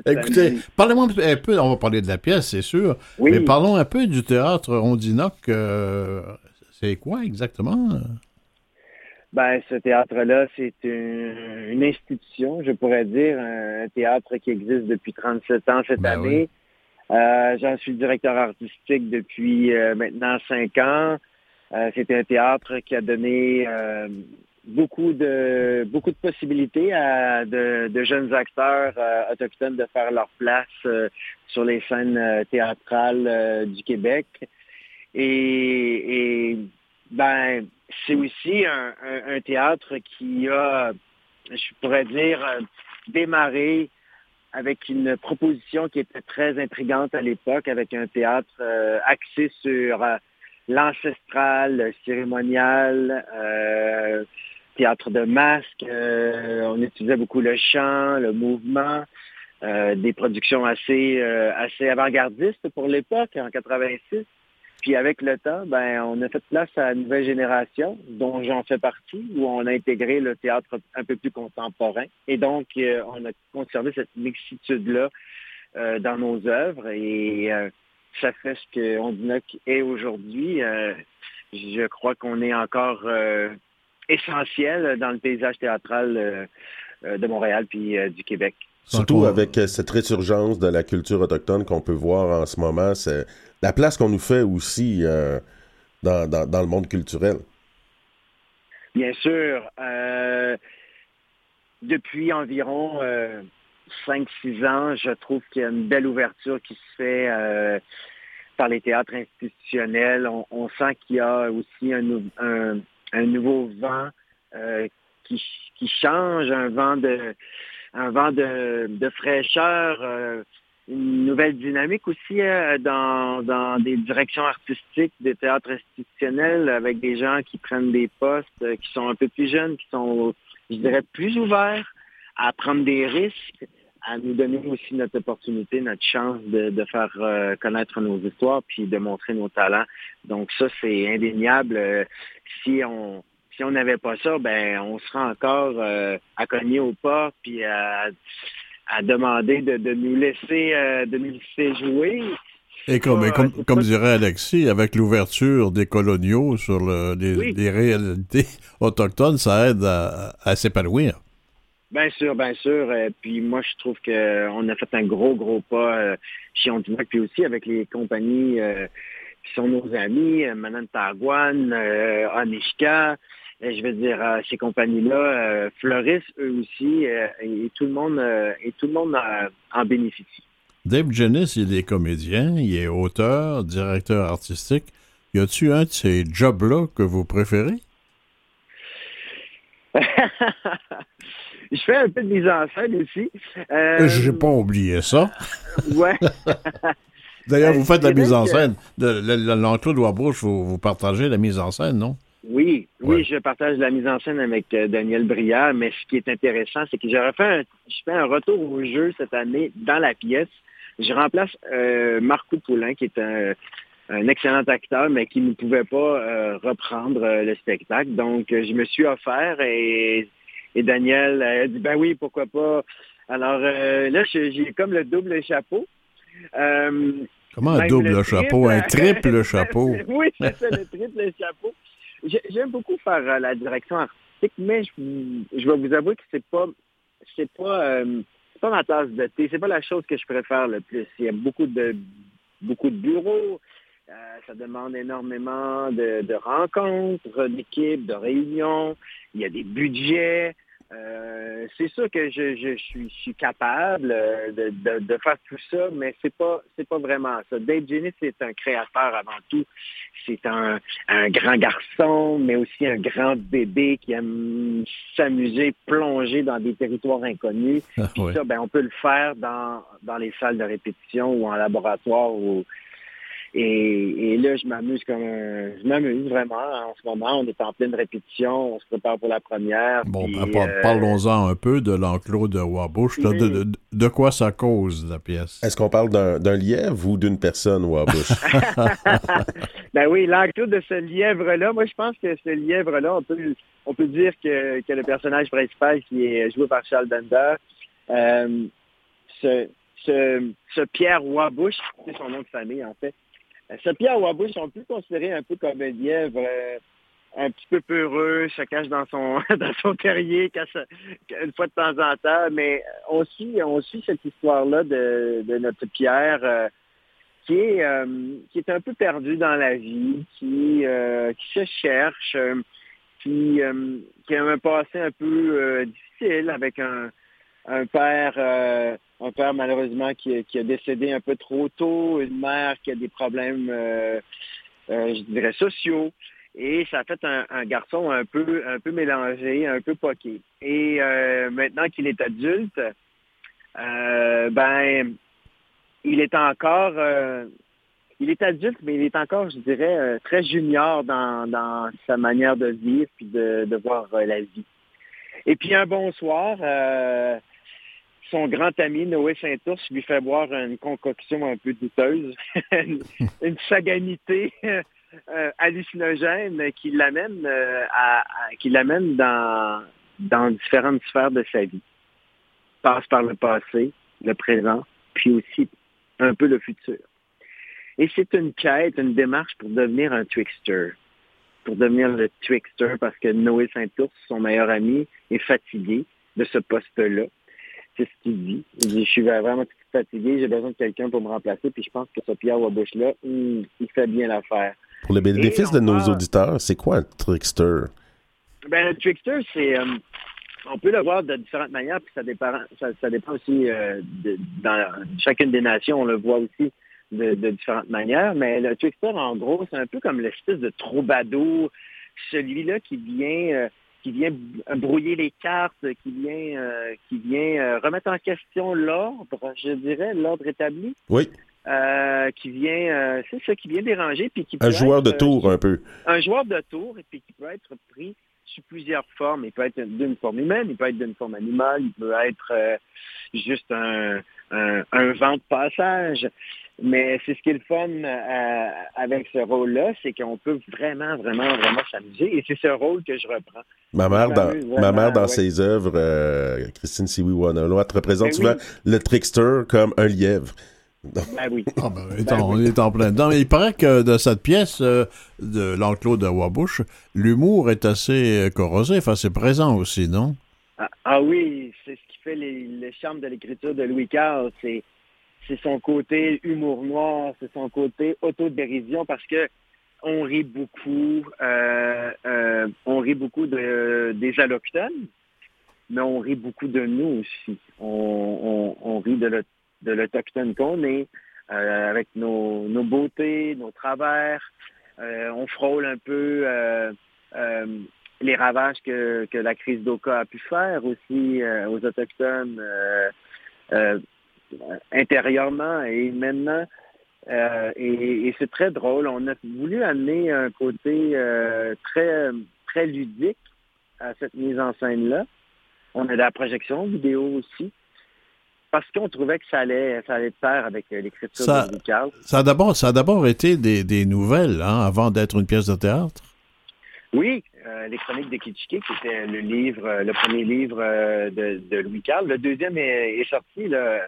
[SPEAKER 2] Écoutez, parlez-moi un peu, on va parler de la pièce, c'est sûr,
[SPEAKER 7] Oui.
[SPEAKER 2] mais parlons un peu du théâtre Ondinoc. euh, c'est quoi exactement?
[SPEAKER 7] Ben, ce théâtre-là, c'est une, une institution, je pourrais dire, un théâtre qui existe depuis 37 ans cette
[SPEAKER 2] Ben
[SPEAKER 7] année. Euh, J'en suis directeur artistique depuis euh, maintenant cinq ans. Euh, c'est un théâtre qui a donné euh, beaucoup de beaucoup de possibilités à de, de jeunes acteurs euh, autochtones de faire leur place euh, sur les scènes théâtrales du Québec. Et, et ben, c'est aussi un, un- un théâtre qui a, je pourrais dire, démarré avec une proposition qui était très intrigante à l'époque, avec un théâtre axé sur l'ancestral, le cérémonial, euh, théâtre de masque. euh, on utilisait beaucoup le chant, le mouvement, euh, des productions assez euh, assez avant-gardistes pour l'époque, en 86. Puis avec le temps, ben, on a fait place à la nouvelle génération, dont j'en fais partie, où on a intégré le théâtre un peu plus contemporain. Et donc, on a conservé cette mixitude-là dans nos œuvres. Et ça fait ce que Ondinoc est aujourd'hui. Euh, je crois qu'on est encore euh, essentiel dans le paysage théâtral euh, de Montréal puis euh, du Québec.
[SPEAKER 1] Surtout avec cette résurgence de la culture autochtone qu'on peut voir en ce moment, c'est la place qu'on nous fait aussi euh, dans, dans- dans le monde culturel.
[SPEAKER 7] Bien sûr, euh, depuis environ euh, 5-6 ans, je trouve qu'il y a une belle ouverture qui se fait euh, par les théâtres institutionnels. On, on sent qu'il y a aussi un, un- un nouveau vent euh, qui, qui change, un vent de, un vent de, de fraîcheur, euh, une nouvelle dynamique aussi euh, dans, dans des directions artistiques, des théâtres institutionnels, avec des gens qui prennent des postes, euh, qui sont un peu plus jeunes, qui sont, je dirais, plus ouverts à prendre des risques, à nous donner aussi notre opportunité, notre chance de, de faire euh, connaître nos histoires, puis de montrer nos talents. Donc ça, c'est indéniable. Euh, si on si on n'avait pas ça, ben on serait encore euh, à cogner au pas, puis à, à demander de, de nous laisser de nous laisser jouer.
[SPEAKER 2] Et comme, et comme, comme dirait Alexis, avec l'ouverture des coloniaux sur le- les,
[SPEAKER 7] Oui.
[SPEAKER 2] les réalités <laughs> autochtones, ça aide à, à s'épanouir.
[SPEAKER 7] Bien sûr, bien sûr. Euh, puis moi, je trouve qu'on a fait un gros, gros pas euh, chez Ontimac, puis aussi avec les compagnies euh, qui sont nos amis, euh, Manan Targuan, euh, Anishka. Je veux dire, euh, ces compagnies-là euh, fleurissent eux aussi euh, et, tout le monde euh, et tout le monde euh, en bénéficie.
[SPEAKER 2] Dave Jennis, il est comédien, il est auteur, directeur artistique. Y a-tu un de ces jobs-là que vous préférez? <laughs>
[SPEAKER 7] je fais un peu de mise en scène aussi. Euh,
[SPEAKER 2] J'ai pas oublié ça.
[SPEAKER 7] ouais. <laughs>
[SPEAKER 2] D'ailleurs,
[SPEAKER 7] Euh,
[SPEAKER 2] vous faites la
[SPEAKER 7] dirais
[SPEAKER 2] mise en
[SPEAKER 7] que-
[SPEAKER 2] scène. Le- L'enclos de Wabouche, vous, vous partagez la mise en scène, non?
[SPEAKER 7] Oui, oui,
[SPEAKER 2] Ouais.
[SPEAKER 7] je partage la mise en scène avec euh, Daniel Briard, mais ce qui est intéressant, c'est que un, je fais un retour au jeu cette année dans la pièce. Je remplace euh, Marco Poulain, qui est un, un excellent acteur, mais qui ne pouvait pas euh, reprendre euh, le spectacle. Donc, euh, je me suis offert et, et Daniel a dit, ben oui, pourquoi pas. Alors euh, là, j'ai comme le double chapeau. Euh,
[SPEAKER 2] Comment un double
[SPEAKER 7] le
[SPEAKER 2] chapeau? Un
[SPEAKER 7] triple. <laughs>
[SPEAKER 2] chapeau? <laughs>
[SPEAKER 7] oui, c'est ça, le triple chapeau. J'ai- J'aime beaucoup faire euh, la direction artistique, mais je, je vais vous avouer que c'est pas c'est pas euh, c'est pas ma tasse de thé. C'est pas la chose que je préfère le plus. Il y a beaucoup de beaucoup de bureaux. Euh, ça demande énormément de, de rencontres d'équipes, de réunions. Il y a des budgets. Euh, c'est sûr que je, je, je suis, je suis capable euh, de, de, de faire tout ça, mais c'est pas c'est pas vraiment ça. Dave Jenny, c'est un créateur avant tout. C'est un, un grand garçon, mais aussi un grand bébé qui aime s'amuser, plonger dans des territoires inconnus.
[SPEAKER 2] Ah,
[SPEAKER 7] Puis
[SPEAKER 2] oui.
[SPEAKER 7] ça, ben, on peut le faire dans, dans les salles de répétition ou en laboratoire. Ou... Et, et là, je m'amuse comme un... Je m'amuse vraiment. En ce moment, on est en pleine répétition. On se prépare pour la première.
[SPEAKER 2] Bon, ben, par-
[SPEAKER 7] euh,
[SPEAKER 2] parlons-en un peu de l'enclos de Wabouche. là. De, de- de quoi ça cause, la pièce?
[SPEAKER 1] Est-ce qu'on parle d'un d'un lièvre ou d'une personne, Wabush? <laughs> <laughs>
[SPEAKER 7] ben oui, l'enclos de ce lièvre-là, moi je pense que ce lièvre-là, on peut, on peut dire que, que le personnage principal qui est joué par Charles Bender, euh, ce, ce, ce Pierre Wabush, c'est son nom de famille en fait, Euh, Wabush, on peut le considérer un peu comme un lièvre euh, un petit peu peureux, se cache dans son <laughs> dans son terrier cache, une fois de temps en temps, mais on suit, on suit cette histoire-là de, de notre Pierre. euh, qui est, euh, qui est un peu perdu dans la vie, qui, euh, qui se cherche, euh, qui, euh, qui a un passé un peu euh, difficile avec un, un père, euh, un père malheureusement qui, a décédé un peu trop tôt, une mère qui a des problèmes, euh, euh, je dirais, sociaux. Et ça a fait un, garçon un peu, un peu mélangé, un peu poqué. Et euh, maintenant qu'il est adulte, ben, il est encore, il est adulte, mais il est encore, je dirais, très junior dans, dans sa manière de vivre puis de, de voir la vie. Et puis un bon soir, euh, son grand ami Noé Saint-Ours lui fait boire une concoction un peu douteuse, <laughs> une, saganité euh, hallucinogène qui l'amène euh, à, à- qui l'amène dans dans différentes sphères de sa vie. Passe par le passé, le présent, puis aussi un peu le futur. Et c'est une quête, une démarche pour devenir un trickster, pour devenir le trickster parce que Noé Saint-Ours, son meilleur ami, est fatigué de ce poste-là. C'est ce qu'il dit. Il dit, je suis vraiment fatigué, j'ai besoin de quelqu'un pour me remplacer, puis je pense que ce Pierre Wabush-là, hum, il fait bien l'affaire.
[SPEAKER 1] Pour le bénéfice de nos auditeurs, c'est quoi un trickster?
[SPEAKER 7] Ben, le trickster, c'est. euh, on peut le voir de différentes manières, puis ça dépend, ça, ça dépend aussi euh, de- dans chacune des nations, on le voit aussi de, de différentes manières. Mais le trickster, en gros, c'est un peu comme l'espèce de troubadour, celui-là qui vient. euh, qui vient brouiller les cartes, qui vient, euh, qui vient euh, remettre en question l'ordre, je dirais, l'ordre établi,
[SPEAKER 1] Oui,
[SPEAKER 7] euh, qui vient, euh, c'est ça, qui vient déranger, puis qui peut
[SPEAKER 1] un joueur de
[SPEAKER 7] être,
[SPEAKER 1] tour un peu.
[SPEAKER 7] un joueur de tour et puis qui peut être pris sous plusieurs formes. Il peut être d'une forme humaine, il peut être d'une forme animale, il peut être euh, juste un, un, un vent de passage. Mais c'est ce qui est le fun euh, avec ce rôle-là, c'est qu'on peut vraiment, vraiment, vraiment s'amuser. Et c'est ce rôle que je reprends.
[SPEAKER 1] Ma mère, dans, ma mère, dans
[SPEAKER 7] ouais.
[SPEAKER 1] ses œuvres, euh, Christine Siwi Wanaloat, représente
[SPEAKER 7] Ben
[SPEAKER 1] souvent
[SPEAKER 7] oui.
[SPEAKER 1] le trickster comme un lièvre.
[SPEAKER 7] Ben oui.
[SPEAKER 2] Ah ben, on est en- on est en plein dedans. Mais il paraît que de cette pièce euh, de l'enclos de Wabouche, l'humour est assez euh, corrosif, assez présent aussi, non?
[SPEAKER 7] Ah, ah oui, c'est fait les- le charme de l'écriture de Louis Carl. C'est c'est son côté humour noir, c'est son côté autodérision parce que on rit beaucoup, euh, euh, on rit beaucoup de, des allochtones, mais on rit beaucoup de nous aussi. On, on, on rit de l'au- de l'autochtone qu'on est, euh, avec nos, nos beautés, nos travers. Euh, on frôle un peu euh, euh, les ravages que, que la crise d'Oka a pu faire aussi euh, aux Autochtones intérieurement et humainement. Euh, et et c'est très drôle. On a voulu amener un côté euh, très, très ludique à cette mise en scène-là. On a de la projection vidéo aussi. Parce qu'on trouvait que ça allait, ça allait de pair avec euh, l'écriture
[SPEAKER 2] Ça-
[SPEAKER 7] de Louis Carl.
[SPEAKER 2] Ça a d'abord, ça a d'abord été des, des nouvelles, hein, avant d'être une pièce de théâtre?
[SPEAKER 7] Oui, euh, les Chroniques de Kitschké, qui était le livre, euh, le premier livre euh, de, de Louis Carl. Le deuxième est, est sorti, là.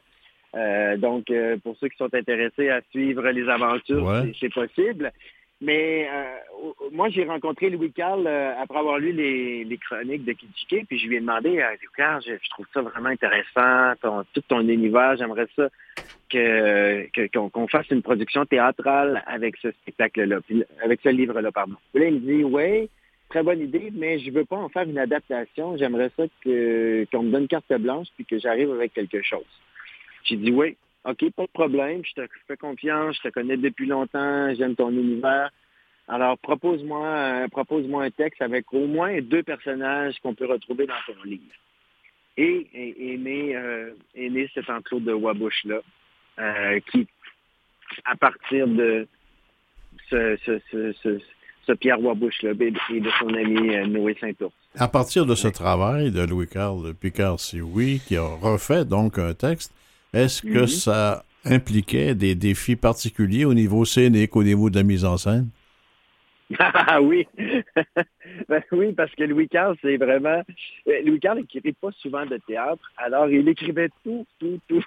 [SPEAKER 7] Euh, donc, pour ceux qui sont intéressés à suivre les aventures,
[SPEAKER 2] Ouais.
[SPEAKER 7] c'est- c'est possible. Mais euh, moi, j'ai rencontré Louis Carl euh, après avoir lu les, chroniques de Kitschké, puis je lui ai demandé, euh, Louis Carl, je, trouve ça vraiment intéressant, tout ton univers, j'aimerais ça que qu'on fasse une production théâtrale avec ce spectacle-là, avec ce livre-là, pardon. Puis là, il me dit, oui, très bonne idée, mais je veux pas en faire une adaptation. J'aimerais ça qu'on me donne carte blanche puis que j'arrive avec quelque chose. J'ai dit oui, ok, pas de problème, je te fais confiance, je te connais depuis longtemps, j'aime ton univers. Alors propose-moi, euh, propose-moi un texte avec au moins deux personnages qu'on peut retrouver dans ton livre. Et est né, euh, cet enclos de Wabush là, euh, qui, à partir de ce, ce, ce, ce, Pierre Wabush là et de son ami euh, Noé Saint-Ours.
[SPEAKER 2] À partir de ce travail de Louis-Carl Picard-Sioui, qui a refait donc un texte, est-ce que
[SPEAKER 7] Mhm.
[SPEAKER 2] ça impliquait des défis particuliers au niveau scénique, au niveau de la mise en scène?
[SPEAKER 7] Ah oui, <laughs> Ben oui, parce que Louis Carl, c'est vraiment... euh, Louis Carl n'écrivait pas souvent de théâtre, alors il écrivait tout, tout, tout.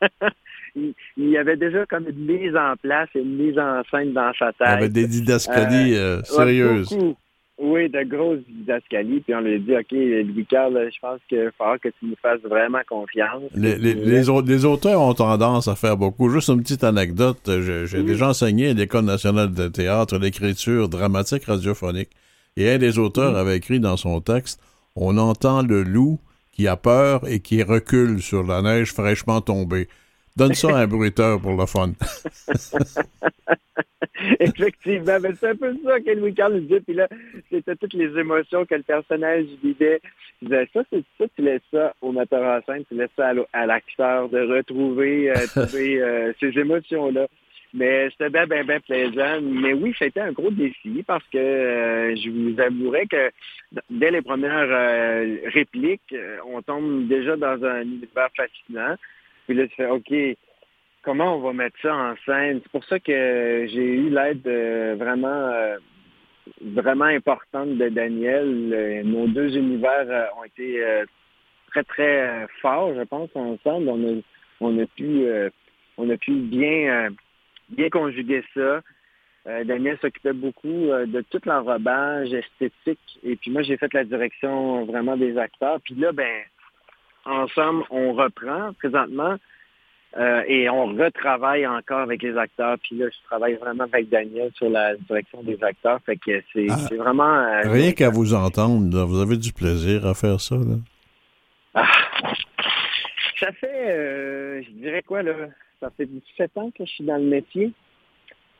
[SPEAKER 7] <laughs> il, y avait déjà comme une mise en place, une mise en scène dans sa
[SPEAKER 2] Il y avait
[SPEAKER 7] tête.
[SPEAKER 2] des didascalies euh,
[SPEAKER 7] Ouais,
[SPEAKER 2] sérieuses.
[SPEAKER 7] beaucoup. Oui, de grosses didascalies. Puis on lui a dit, OK, Louis Carl, je pense qu'il va falloir que tu nous fasses vraiment confiance.
[SPEAKER 2] Les, les-
[SPEAKER 7] Puis,
[SPEAKER 2] les au- les auteurs ont tendance à faire beaucoup. Juste une petite anecdote. J'ai j'ai
[SPEAKER 7] Oui.
[SPEAKER 2] déjà enseigné à l'École nationale de théâtre l'écriture dramatique radiophonique. Et un des auteurs avait écrit dans son texte On entend le loup qui a peur et qui recule sur la neige fraîchement tombée. Donne ça à un bruiteur pour le fun. <laughs>
[SPEAKER 7] Effectivement, mais c'est un peu ça que Louis Carl nous dit. Puis là, c'était toutes les émotions que le personnage vivait. Disait, ça, c'est ça, tu laisses ça au metteur en scène, tu laisses ça à l'acteur de retrouver euh, <laughs> trouver, euh, ces émotions-là. Mais c'était bien, bien, bien plaisant. Mais oui, c'était un gros défi parce que euh, je vous avouerai que dès les premières euh, répliques, on tombe déjà dans un univers fascinant. Puis là, tu fais, OK, comment on va mettre ça en scène? C'est pour ça que j'ai eu l'aide euh, vraiment, euh, vraiment importante de Daniel. Nos deux univers euh, ont été très, très forts, je pense, ensemble. On a, on a pu, on a pu bien, bien conjuguer ça. Daniel s'occupait beaucoup de tout l'enrobage esthétique. Et puis moi, j'ai fait la direction vraiment des acteurs. Puis là, ben, ensemble, on reprend présentement euh, et on retravaille encore avec les acteurs. Puis là, je travaille vraiment avec Daniel sur la direction des acteurs. Fait que c'est
[SPEAKER 2] Ah.
[SPEAKER 7] vraiment... euh,
[SPEAKER 2] Rien qu'à vous entendre, vous avez du plaisir à faire ça. Là?
[SPEAKER 7] Ah. Ça fait, euh, je dirais quoi, là, ça fait 17 ans que je suis dans le métier.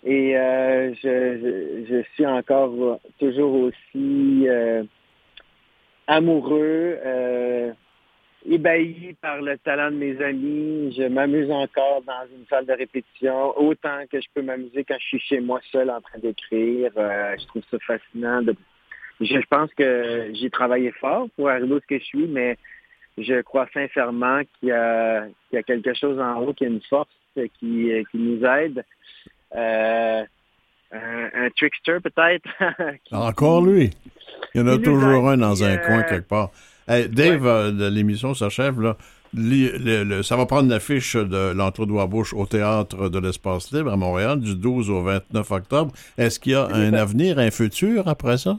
[SPEAKER 7] Et euh, je, je, je suis encore toujours aussi euh, amoureux, ébahi par le talent de mes amis. Je m'amuse encore dans une salle de répétition, autant que je peux m'amuser quand je suis chez moi seul en train d'écrire. Euh, je trouve ça fascinant. De... Je, je pense que j'ai travaillé fort pour arriver où ce que je suis, mais je crois sincèrement qu'il y a, qu'il y a quelque chose en haut, qu'il y a une force qui, qui nous aide. Euh, un, un trickster peut-être. <laughs>
[SPEAKER 2] Encore lui. Il y en a toujours
[SPEAKER 7] aide,
[SPEAKER 2] un dans un
[SPEAKER 7] euh,
[SPEAKER 2] coin quelque part. Hey, Dave, euh, l'émission s'achève. là. Li- le- le- ça va prendre l'affiche de l'entre-deux-bouche au Théâtre de l'Espace Libre à Montréal du 12 au 29 octobre. Est-ce qu'il y a un avenir, un futur après ça?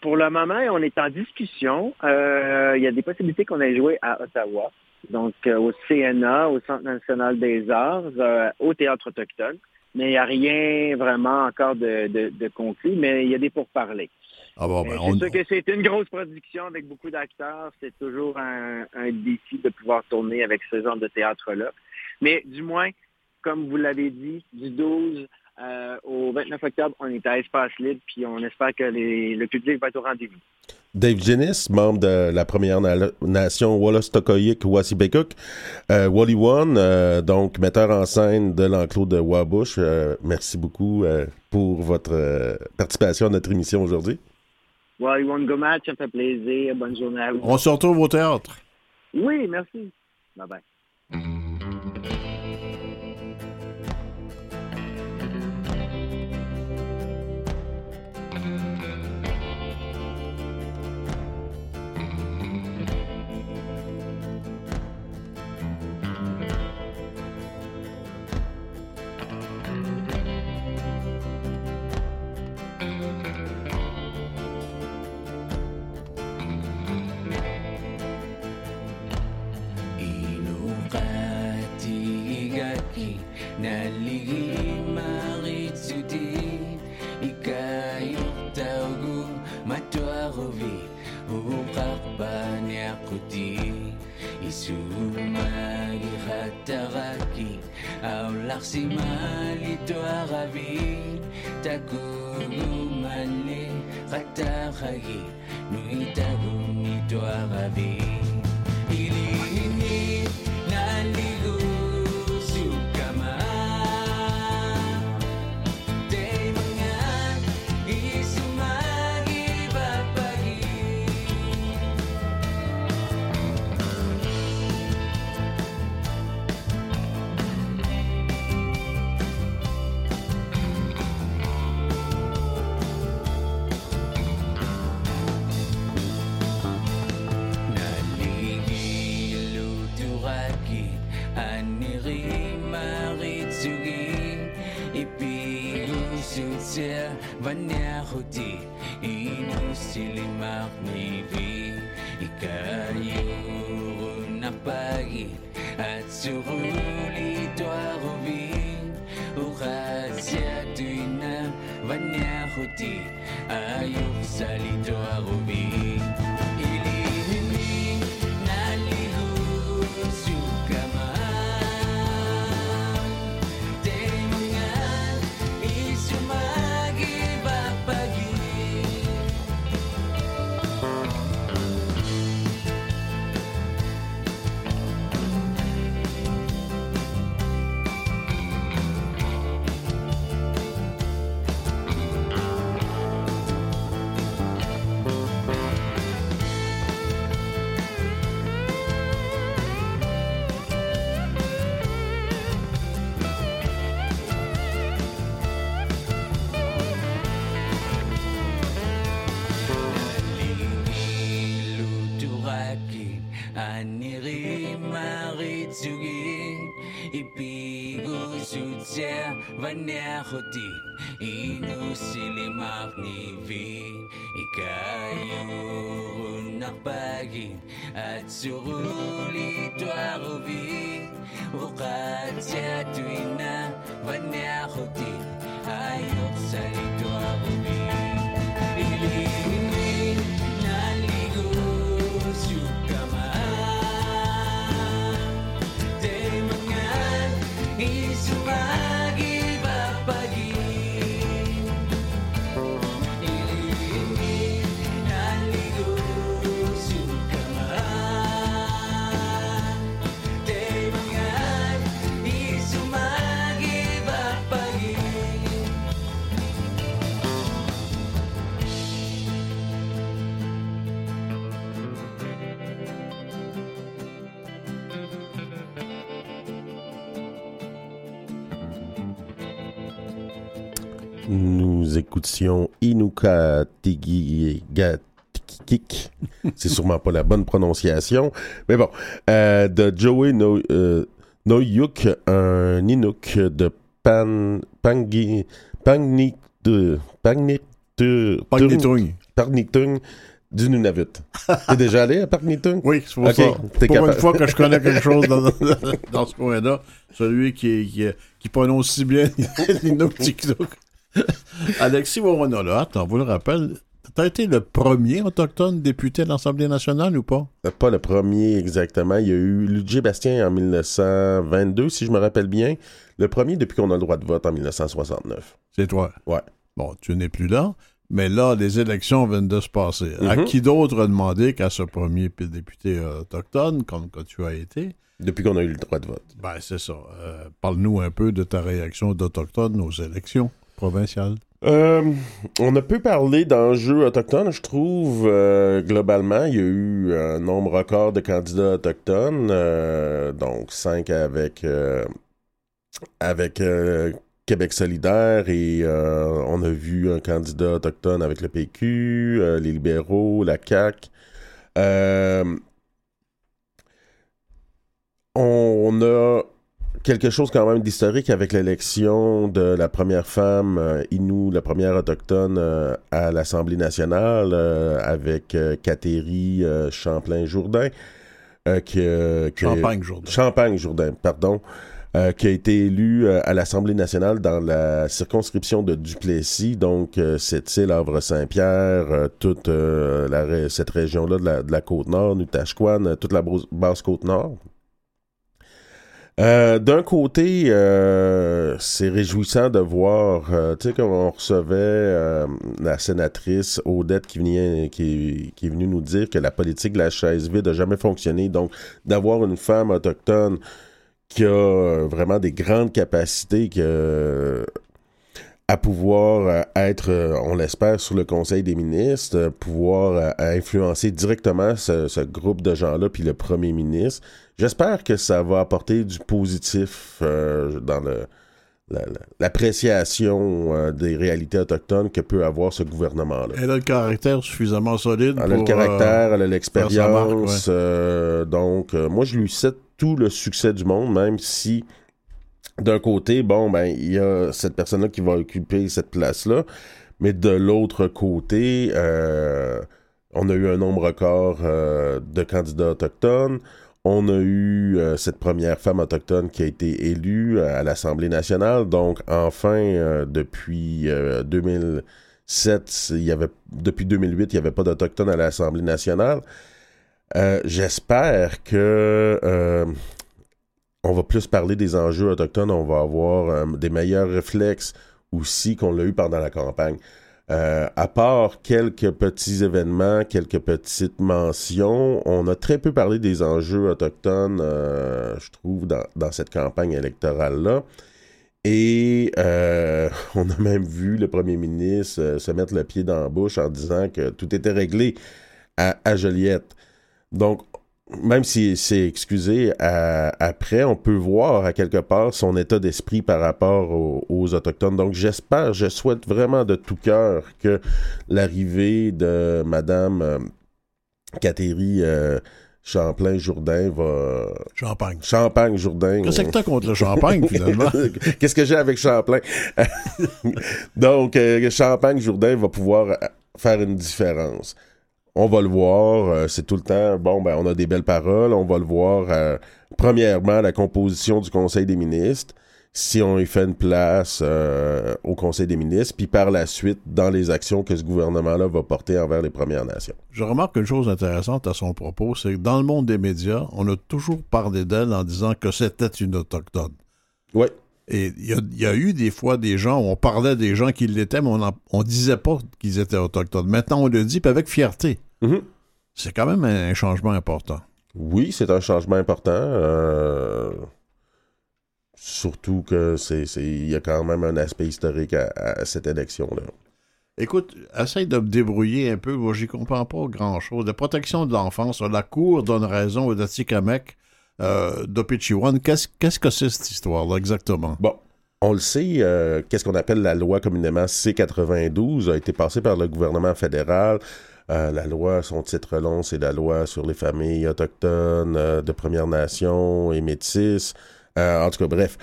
[SPEAKER 7] pour le moment, on est en discussion. Euh, il y a des possibilités qu'on ait joué à Ottawa, donc euh, au CNA, au Centre national des arts, euh, au Théâtre autochtone. Mais il n'y a rien vraiment encore de, de, de conclu, mais il y a des pourparlers.
[SPEAKER 2] Ah bon, ben, on-
[SPEAKER 7] C'est sûr que c'est une grosse production avec beaucoup d'acteurs. C'est toujours un, un défi de pouvoir tourner avec ce genre de théâtre-là. Mais du moins, comme vous l'avez dit, du 12 euh, au 29 octobre, on est à espace libre, puis on espère que les- le public va être au rendez-vous.
[SPEAKER 1] Dave Jennis, membre de la Première Na- Nation Wallace-Tokoyik Wassibekuk, euh, Wally One, euh, donc metteur en scène de l'enclos de Wabush. Euh, merci beaucoup pour votre participation à notre émission aujourd'hui.
[SPEAKER 7] Well, you want go match, ça me fait plaisir. Bonne journée à vous.
[SPEAKER 2] on se retrouve au théâtre.
[SPEAKER 7] Oui, merci. Bye bye.
[SPEAKER 8] Aulaqsimalituaravi takugumali qataragi nuitagumituaravi ilini วันเนี้ยเขาดี At suruli tuaruvi
[SPEAKER 1] Nous écoutions Inuka. C'est sûrement pas la bonne prononciation. Mais bon, euh, de Joey no, euh, Noyuk, un Inuk de Pan, Pangi, Pagnik de
[SPEAKER 2] Pagnitouille.
[SPEAKER 1] Parknitung du Nunavut. T'es déjà allé à Parknitung?
[SPEAKER 2] Oui, c'est pour
[SPEAKER 1] Ok,
[SPEAKER 2] ça.
[SPEAKER 1] t'es
[SPEAKER 2] Pour
[SPEAKER 1] capable.
[SPEAKER 2] une fois que je connais quelque chose dans, dans ce coin-là, celui qui, qui, qui prononce si bien <laughs> l'Inuktitut. <laughs> Alexis Wawanolot, on vous le rappelle, t'as été le premier autochtone député de l'Assemblée nationale ou pas?
[SPEAKER 1] Euh, Pas le premier exactement. Il y a eu Ludger Bastien en 1922, si je me rappelle bien. Le premier depuis qu'on a le droit de vote en 1969.
[SPEAKER 2] C'est toi.
[SPEAKER 1] Ouais.
[SPEAKER 2] Bon, tu n'es plus là, mais là, les élections viennent de se passer. À
[SPEAKER 1] Mhm.
[SPEAKER 2] qui d'autre a demandé qu'à ce premier député euh, autochtone, comme que tu as été?
[SPEAKER 1] Depuis qu'on a eu le droit de vote.
[SPEAKER 2] Ben, c'est ça. Euh, Parle-nous un peu de ta réaction d'autochtone aux élections provinciales.
[SPEAKER 1] Euh, on a peu parlé d'enjeux autochtones, je trouve. euh, globalement, il y a eu un nombre record de candidats autochtones, euh, donc cinq avec avec Québec solidaire et on a vu un candidat autochtone avec le PQ, les libéraux, la CAQ. On a quelque chose quand même d'historique avec l'élection de la première femme euh, Innu, la première autochtone euh, à l'Assemblée nationale euh, avec Cathéry euh, Champlain-Jourdain. que-
[SPEAKER 2] Champagne-Jourdain.
[SPEAKER 1] Champagne-Jourdain, pardon. qui a été élu à l'Assemblée nationale dans la circonscription de Duplessis, donc cette île Havre-Saint-Pierre, toute la cette région-là de la, de la Côte-Nord, Nutashquan, toute la basse Côte-Nord. Euh, D'un côté, euh, c'est réjouissant de voir, euh, tu sais, quand on recevait euh, la sénatrice Odette qui, venait, qui, qui est venue nous dire que la politique de la chaise vide n'a jamais fonctionné. Donc, d'avoir une femme autochtone qui a vraiment des grandes capacités que, à pouvoir euh, être, euh, on l'espère, sur le Conseil des ministres, euh, pouvoir influencer directement ce, ce groupe de gens-là, puis le premier ministre. J'espère que ça va apporter du positif euh, dans le l'appréciation euh, des réalités autochtones que peut avoir ce gouvernement-là.
[SPEAKER 2] Elle a le caractère suffisamment solide
[SPEAKER 1] Elle a
[SPEAKER 2] pour...
[SPEAKER 1] le caractère, elle a l'expérience. euh, donc, moi, je lui souhaite tout le succès du monde, même si, d'un côté, bon, ben, il y a cette personne-là qui va occuper cette place-là, mais de l'autre côté, euh, on a eu un nombre record euh, de candidats autochtones. On a eu euh, cette première femme autochtone qui a été élue à l'Assemblée nationale. Donc, enfin, depuis euh, 2007, il y avait, depuis 2008, il n'y avait pas d'Autochtones à l'Assemblée nationale. J'espère que on va plus parler des enjeux autochtones, on va avoir euh, des meilleurs réflexes aussi qu'on l'a eu pendant la campagne. Euh, à part quelques petits événements, quelques petites mentions, on a très peu parlé des enjeux autochtones, euh, je trouve, dans, cette campagne électorale-là. Et <laughs> on a même vu le premier ministre se mettre le pied dans la bouche en disant que tout était réglé à, à Joliette. Donc, même si c'est excusé à- après, on peut voir à quelque part son état d'esprit par rapport aux, aux Autochtones. Donc, j'espère, je souhaite vraiment de tout cœur que l'arrivée de Madame euh, Cathéry euh, Champlain-Jourdain va...
[SPEAKER 2] Champagne.
[SPEAKER 1] Champagne-Jourdain.
[SPEAKER 2] Qu'est-ce que t'as contre le champagne, finalement? <laughs>
[SPEAKER 1] Qu'est-ce que j'ai avec Champlain? <laughs> Donc, euh, Champagne-Jourdain va pouvoir faire une différence. On va le voir, euh, c'est tout le temps, bon, ben, on a des belles paroles, on va le voir, euh, premièrement, la composition du Conseil des ministres, si on y fait une place euh, au Conseil des ministres, puis par la suite, dans les actions que ce gouvernement-là va porter envers les Premières Nations.
[SPEAKER 2] Je remarque une chose intéressante à son propos, c'est que dans le monde des médias, on a toujours parlé d'elle en disant que c'était une autochtone.
[SPEAKER 1] Oui.
[SPEAKER 2] Et il y, a- il y a eu des fois des gens, où on parlait des gens qui l'étaient, mais on, on disait pas qu'ils étaient autochtones. Maintenant, on le dit, puis avec fierté.
[SPEAKER 1] Mhm.
[SPEAKER 2] C'est quand même un, un changement important.
[SPEAKER 1] Oui, c'est un changement important. euh, surtout que c'est, il y a quand même un aspect historique à, à cette élection-là.
[SPEAKER 2] Écoute, essaye de me débrouiller un peu, moi j'y comprends pas grand-chose. La protection de l'enfance, la Cour donne raison au Datikamek euh, d'Opichiwan. Qu'est-ce, que c'est cette histoire-là exactement?
[SPEAKER 1] Bon, on le sait, euh, qu'est-ce qu'on appelle la loi communément C92 a été passée par le gouvernement fédéral. Euh, la loi, son titre long, c'est la loi sur les familles autochtones de Premières Nations et. Euh, en tout cas, bref,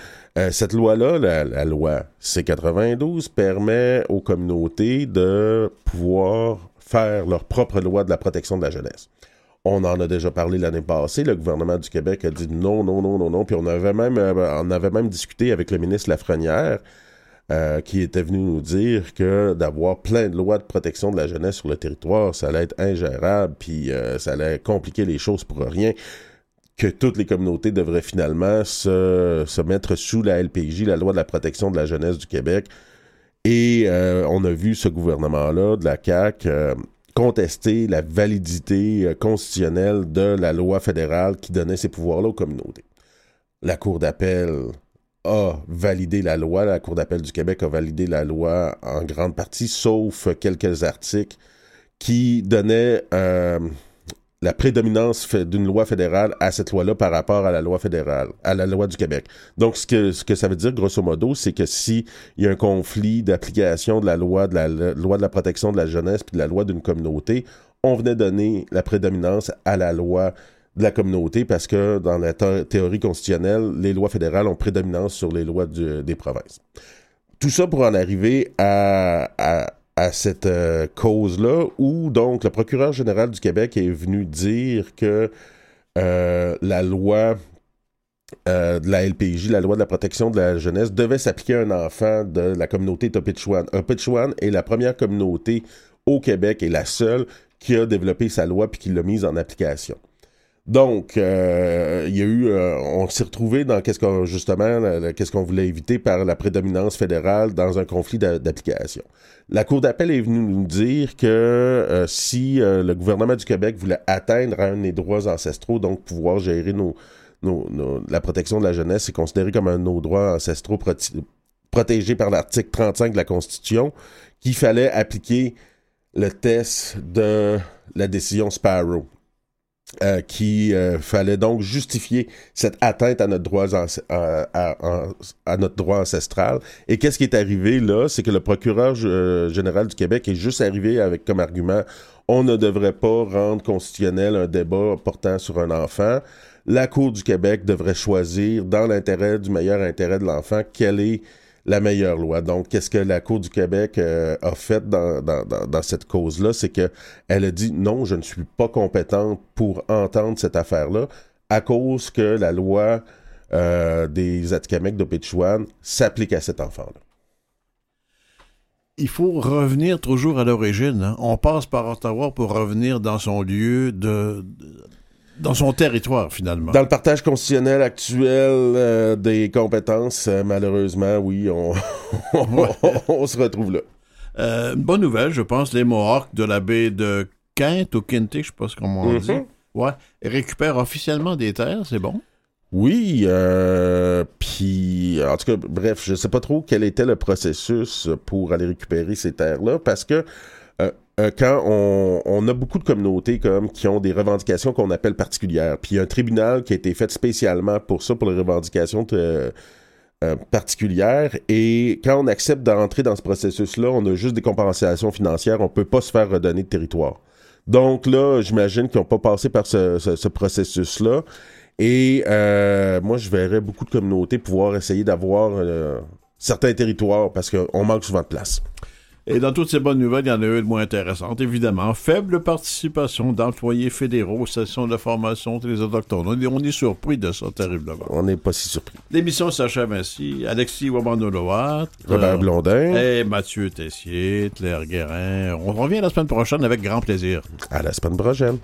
[SPEAKER 1] cette loi-là, la, la loi C92, permet aux communautés de pouvoir faire leur propre loi de la protection de la jeunesse. On en a déjà parlé l'année passée. Le gouvernement du Québec a dit non, non, non, non, non. Puis on avait même, euh, discuté avec le ministre Lafrenière, euh, qui était venu nous dire que d'avoir plein de lois de protection de la jeunesse sur le territoire, ça allait être ingérable, puis euh, ça allait compliquer les choses pour rien. Que toutes les communautés devraient finalement se, se mettre sous la LPJ, la loi de la protection de la jeunesse du Québec. Et on a vu ce gouvernement-là, de la CAQ, contester la validité euh, constitutionnelle de la loi fédérale qui donnait ces pouvoirs-là aux communautés. La Cour d'appel a validé la loi, la Cour d'appel du Québec a validé la loi en grande partie, sauf quelques articles qui donnaient euh, la prédominance d'une loi fédérale à cette loi-là par rapport à la loi fédérale, à la loi du Québec. Donc, ce que, ça veut dire, grosso modo, c'est que si il y a un conflit d'application de la loi de la, loi de la protection de la jeunesse puis de la loi d'une communauté, on venait donner la prédominance à la loi de la communauté parce que dans la thé- théorie constitutionnelle, les lois fédérales ont prédominance sur les lois des provinces. Tout ça pour en arriver à, à cette euh, cause-là où donc le procureur général du Québec est venu dire que euh, la loi euh, de la LPJ, la loi de la protection de la jeunesse, devait s'appliquer à un enfant de la communauté Topitchouan. Topitchouan est la première communauté au Québec et la seule qui a développé sa loi puis qui l'a mise en application. Donc, euh, il y a eu, euh, on s'est retrouvé dans qu'est-ce qu'on justement, qu'est-ce qu'on voulait éviter par la prédominance fédérale dans un conflit d'a- d'application. La Cour d'appel est venue nous dire que euh, si le gouvernement du Québec voulait atteindre un des droits ancestraux, donc pouvoir gérer nos, nos- la protection de la jeunesse, c'est considéré comme un de nos droits ancestraux protégés par l'article 35 de la Constitution, qu'il fallait appliquer le test de la décision Sparrow. Euh, qui euh, fallait donc justifier cette atteinte à notre droit à notre droit ancestral. Et qu'est-ce qui est arrivé là, c'est que le procureur euh, général du Québec est juste arrivé avec comme argument on ne devrait pas rendre constitutionnel un débat portant sur un enfant. La Cour du Québec devrait choisir, dans l'intérêt du meilleur intérêt de l'enfant, quelle est la meilleure loi. Donc, qu'est-ce que la Cour du Québec euh, a fait dans, dans, dans, cette cause-là? C'est que elle a dit non, je ne suis pas compétente pour entendre cette affaire-là à cause que la loi euh, des Atikamekw de Péchouane s'applique à cet enfant-là.
[SPEAKER 2] Il faut revenir toujours à l'origine. hein. On passe par Ottawa pour revenir dans son lieu de- dans son territoire finalement.
[SPEAKER 1] Dans le partage constitutionnel actuel euh, des compétences, euh, malheureusement, oui, on, <laughs> on, on se retrouve là.
[SPEAKER 2] Euh, bonne nouvelle, je pense, les Mohawks de la baie de Quinte ou Quinte, je sais pas comment on dit,
[SPEAKER 1] Mhm.
[SPEAKER 2] ouais, récupèrent officiellement des terres, c'est bon?
[SPEAKER 1] Oui, euh, puis en tout cas, bref, je sais pas trop quel était le processus pour aller récupérer ces terres-là, parce que euh, quand on, a beaucoup de communautés comme qui ont des revendications qu'on appelle particulières, puis il y a un tribunal qui a été fait spécialement pour ça, pour les revendications euh, particulières, et quand on accepte d'entrer dans ce processus-là, on a juste des compensations financières, on peut pas se faire redonner de territoire. Donc là, j'imagine qu'ils n'ont pas passé par ce, ce- ce processus-là. Et euh, moi, je verrais beaucoup de communautés pouvoir essayer d'avoir certains territoires parce qu'on manque souvent de place.
[SPEAKER 2] Et dans toutes ces bonnes nouvelles, il y en a eu de moins intéressantes, évidemment. Faible participation d'employés fédéraux aux sessions de formation des Autochtones. On est, on est surpris de ça terriblement.
[SPEAKER 1] On n'est pas si surpris.
[SPEAKER 2] L'émission s'achève ainsi. Alexis Wabandolohat.
[SPEAKER 1] Robert Blondin,
[SPEAKER 2] Et Mathieu Tessier, Claire Guérin. On revient la semaine prochaine avec grand plaisir.
[SPEAKER 1] à la semaine prochaine.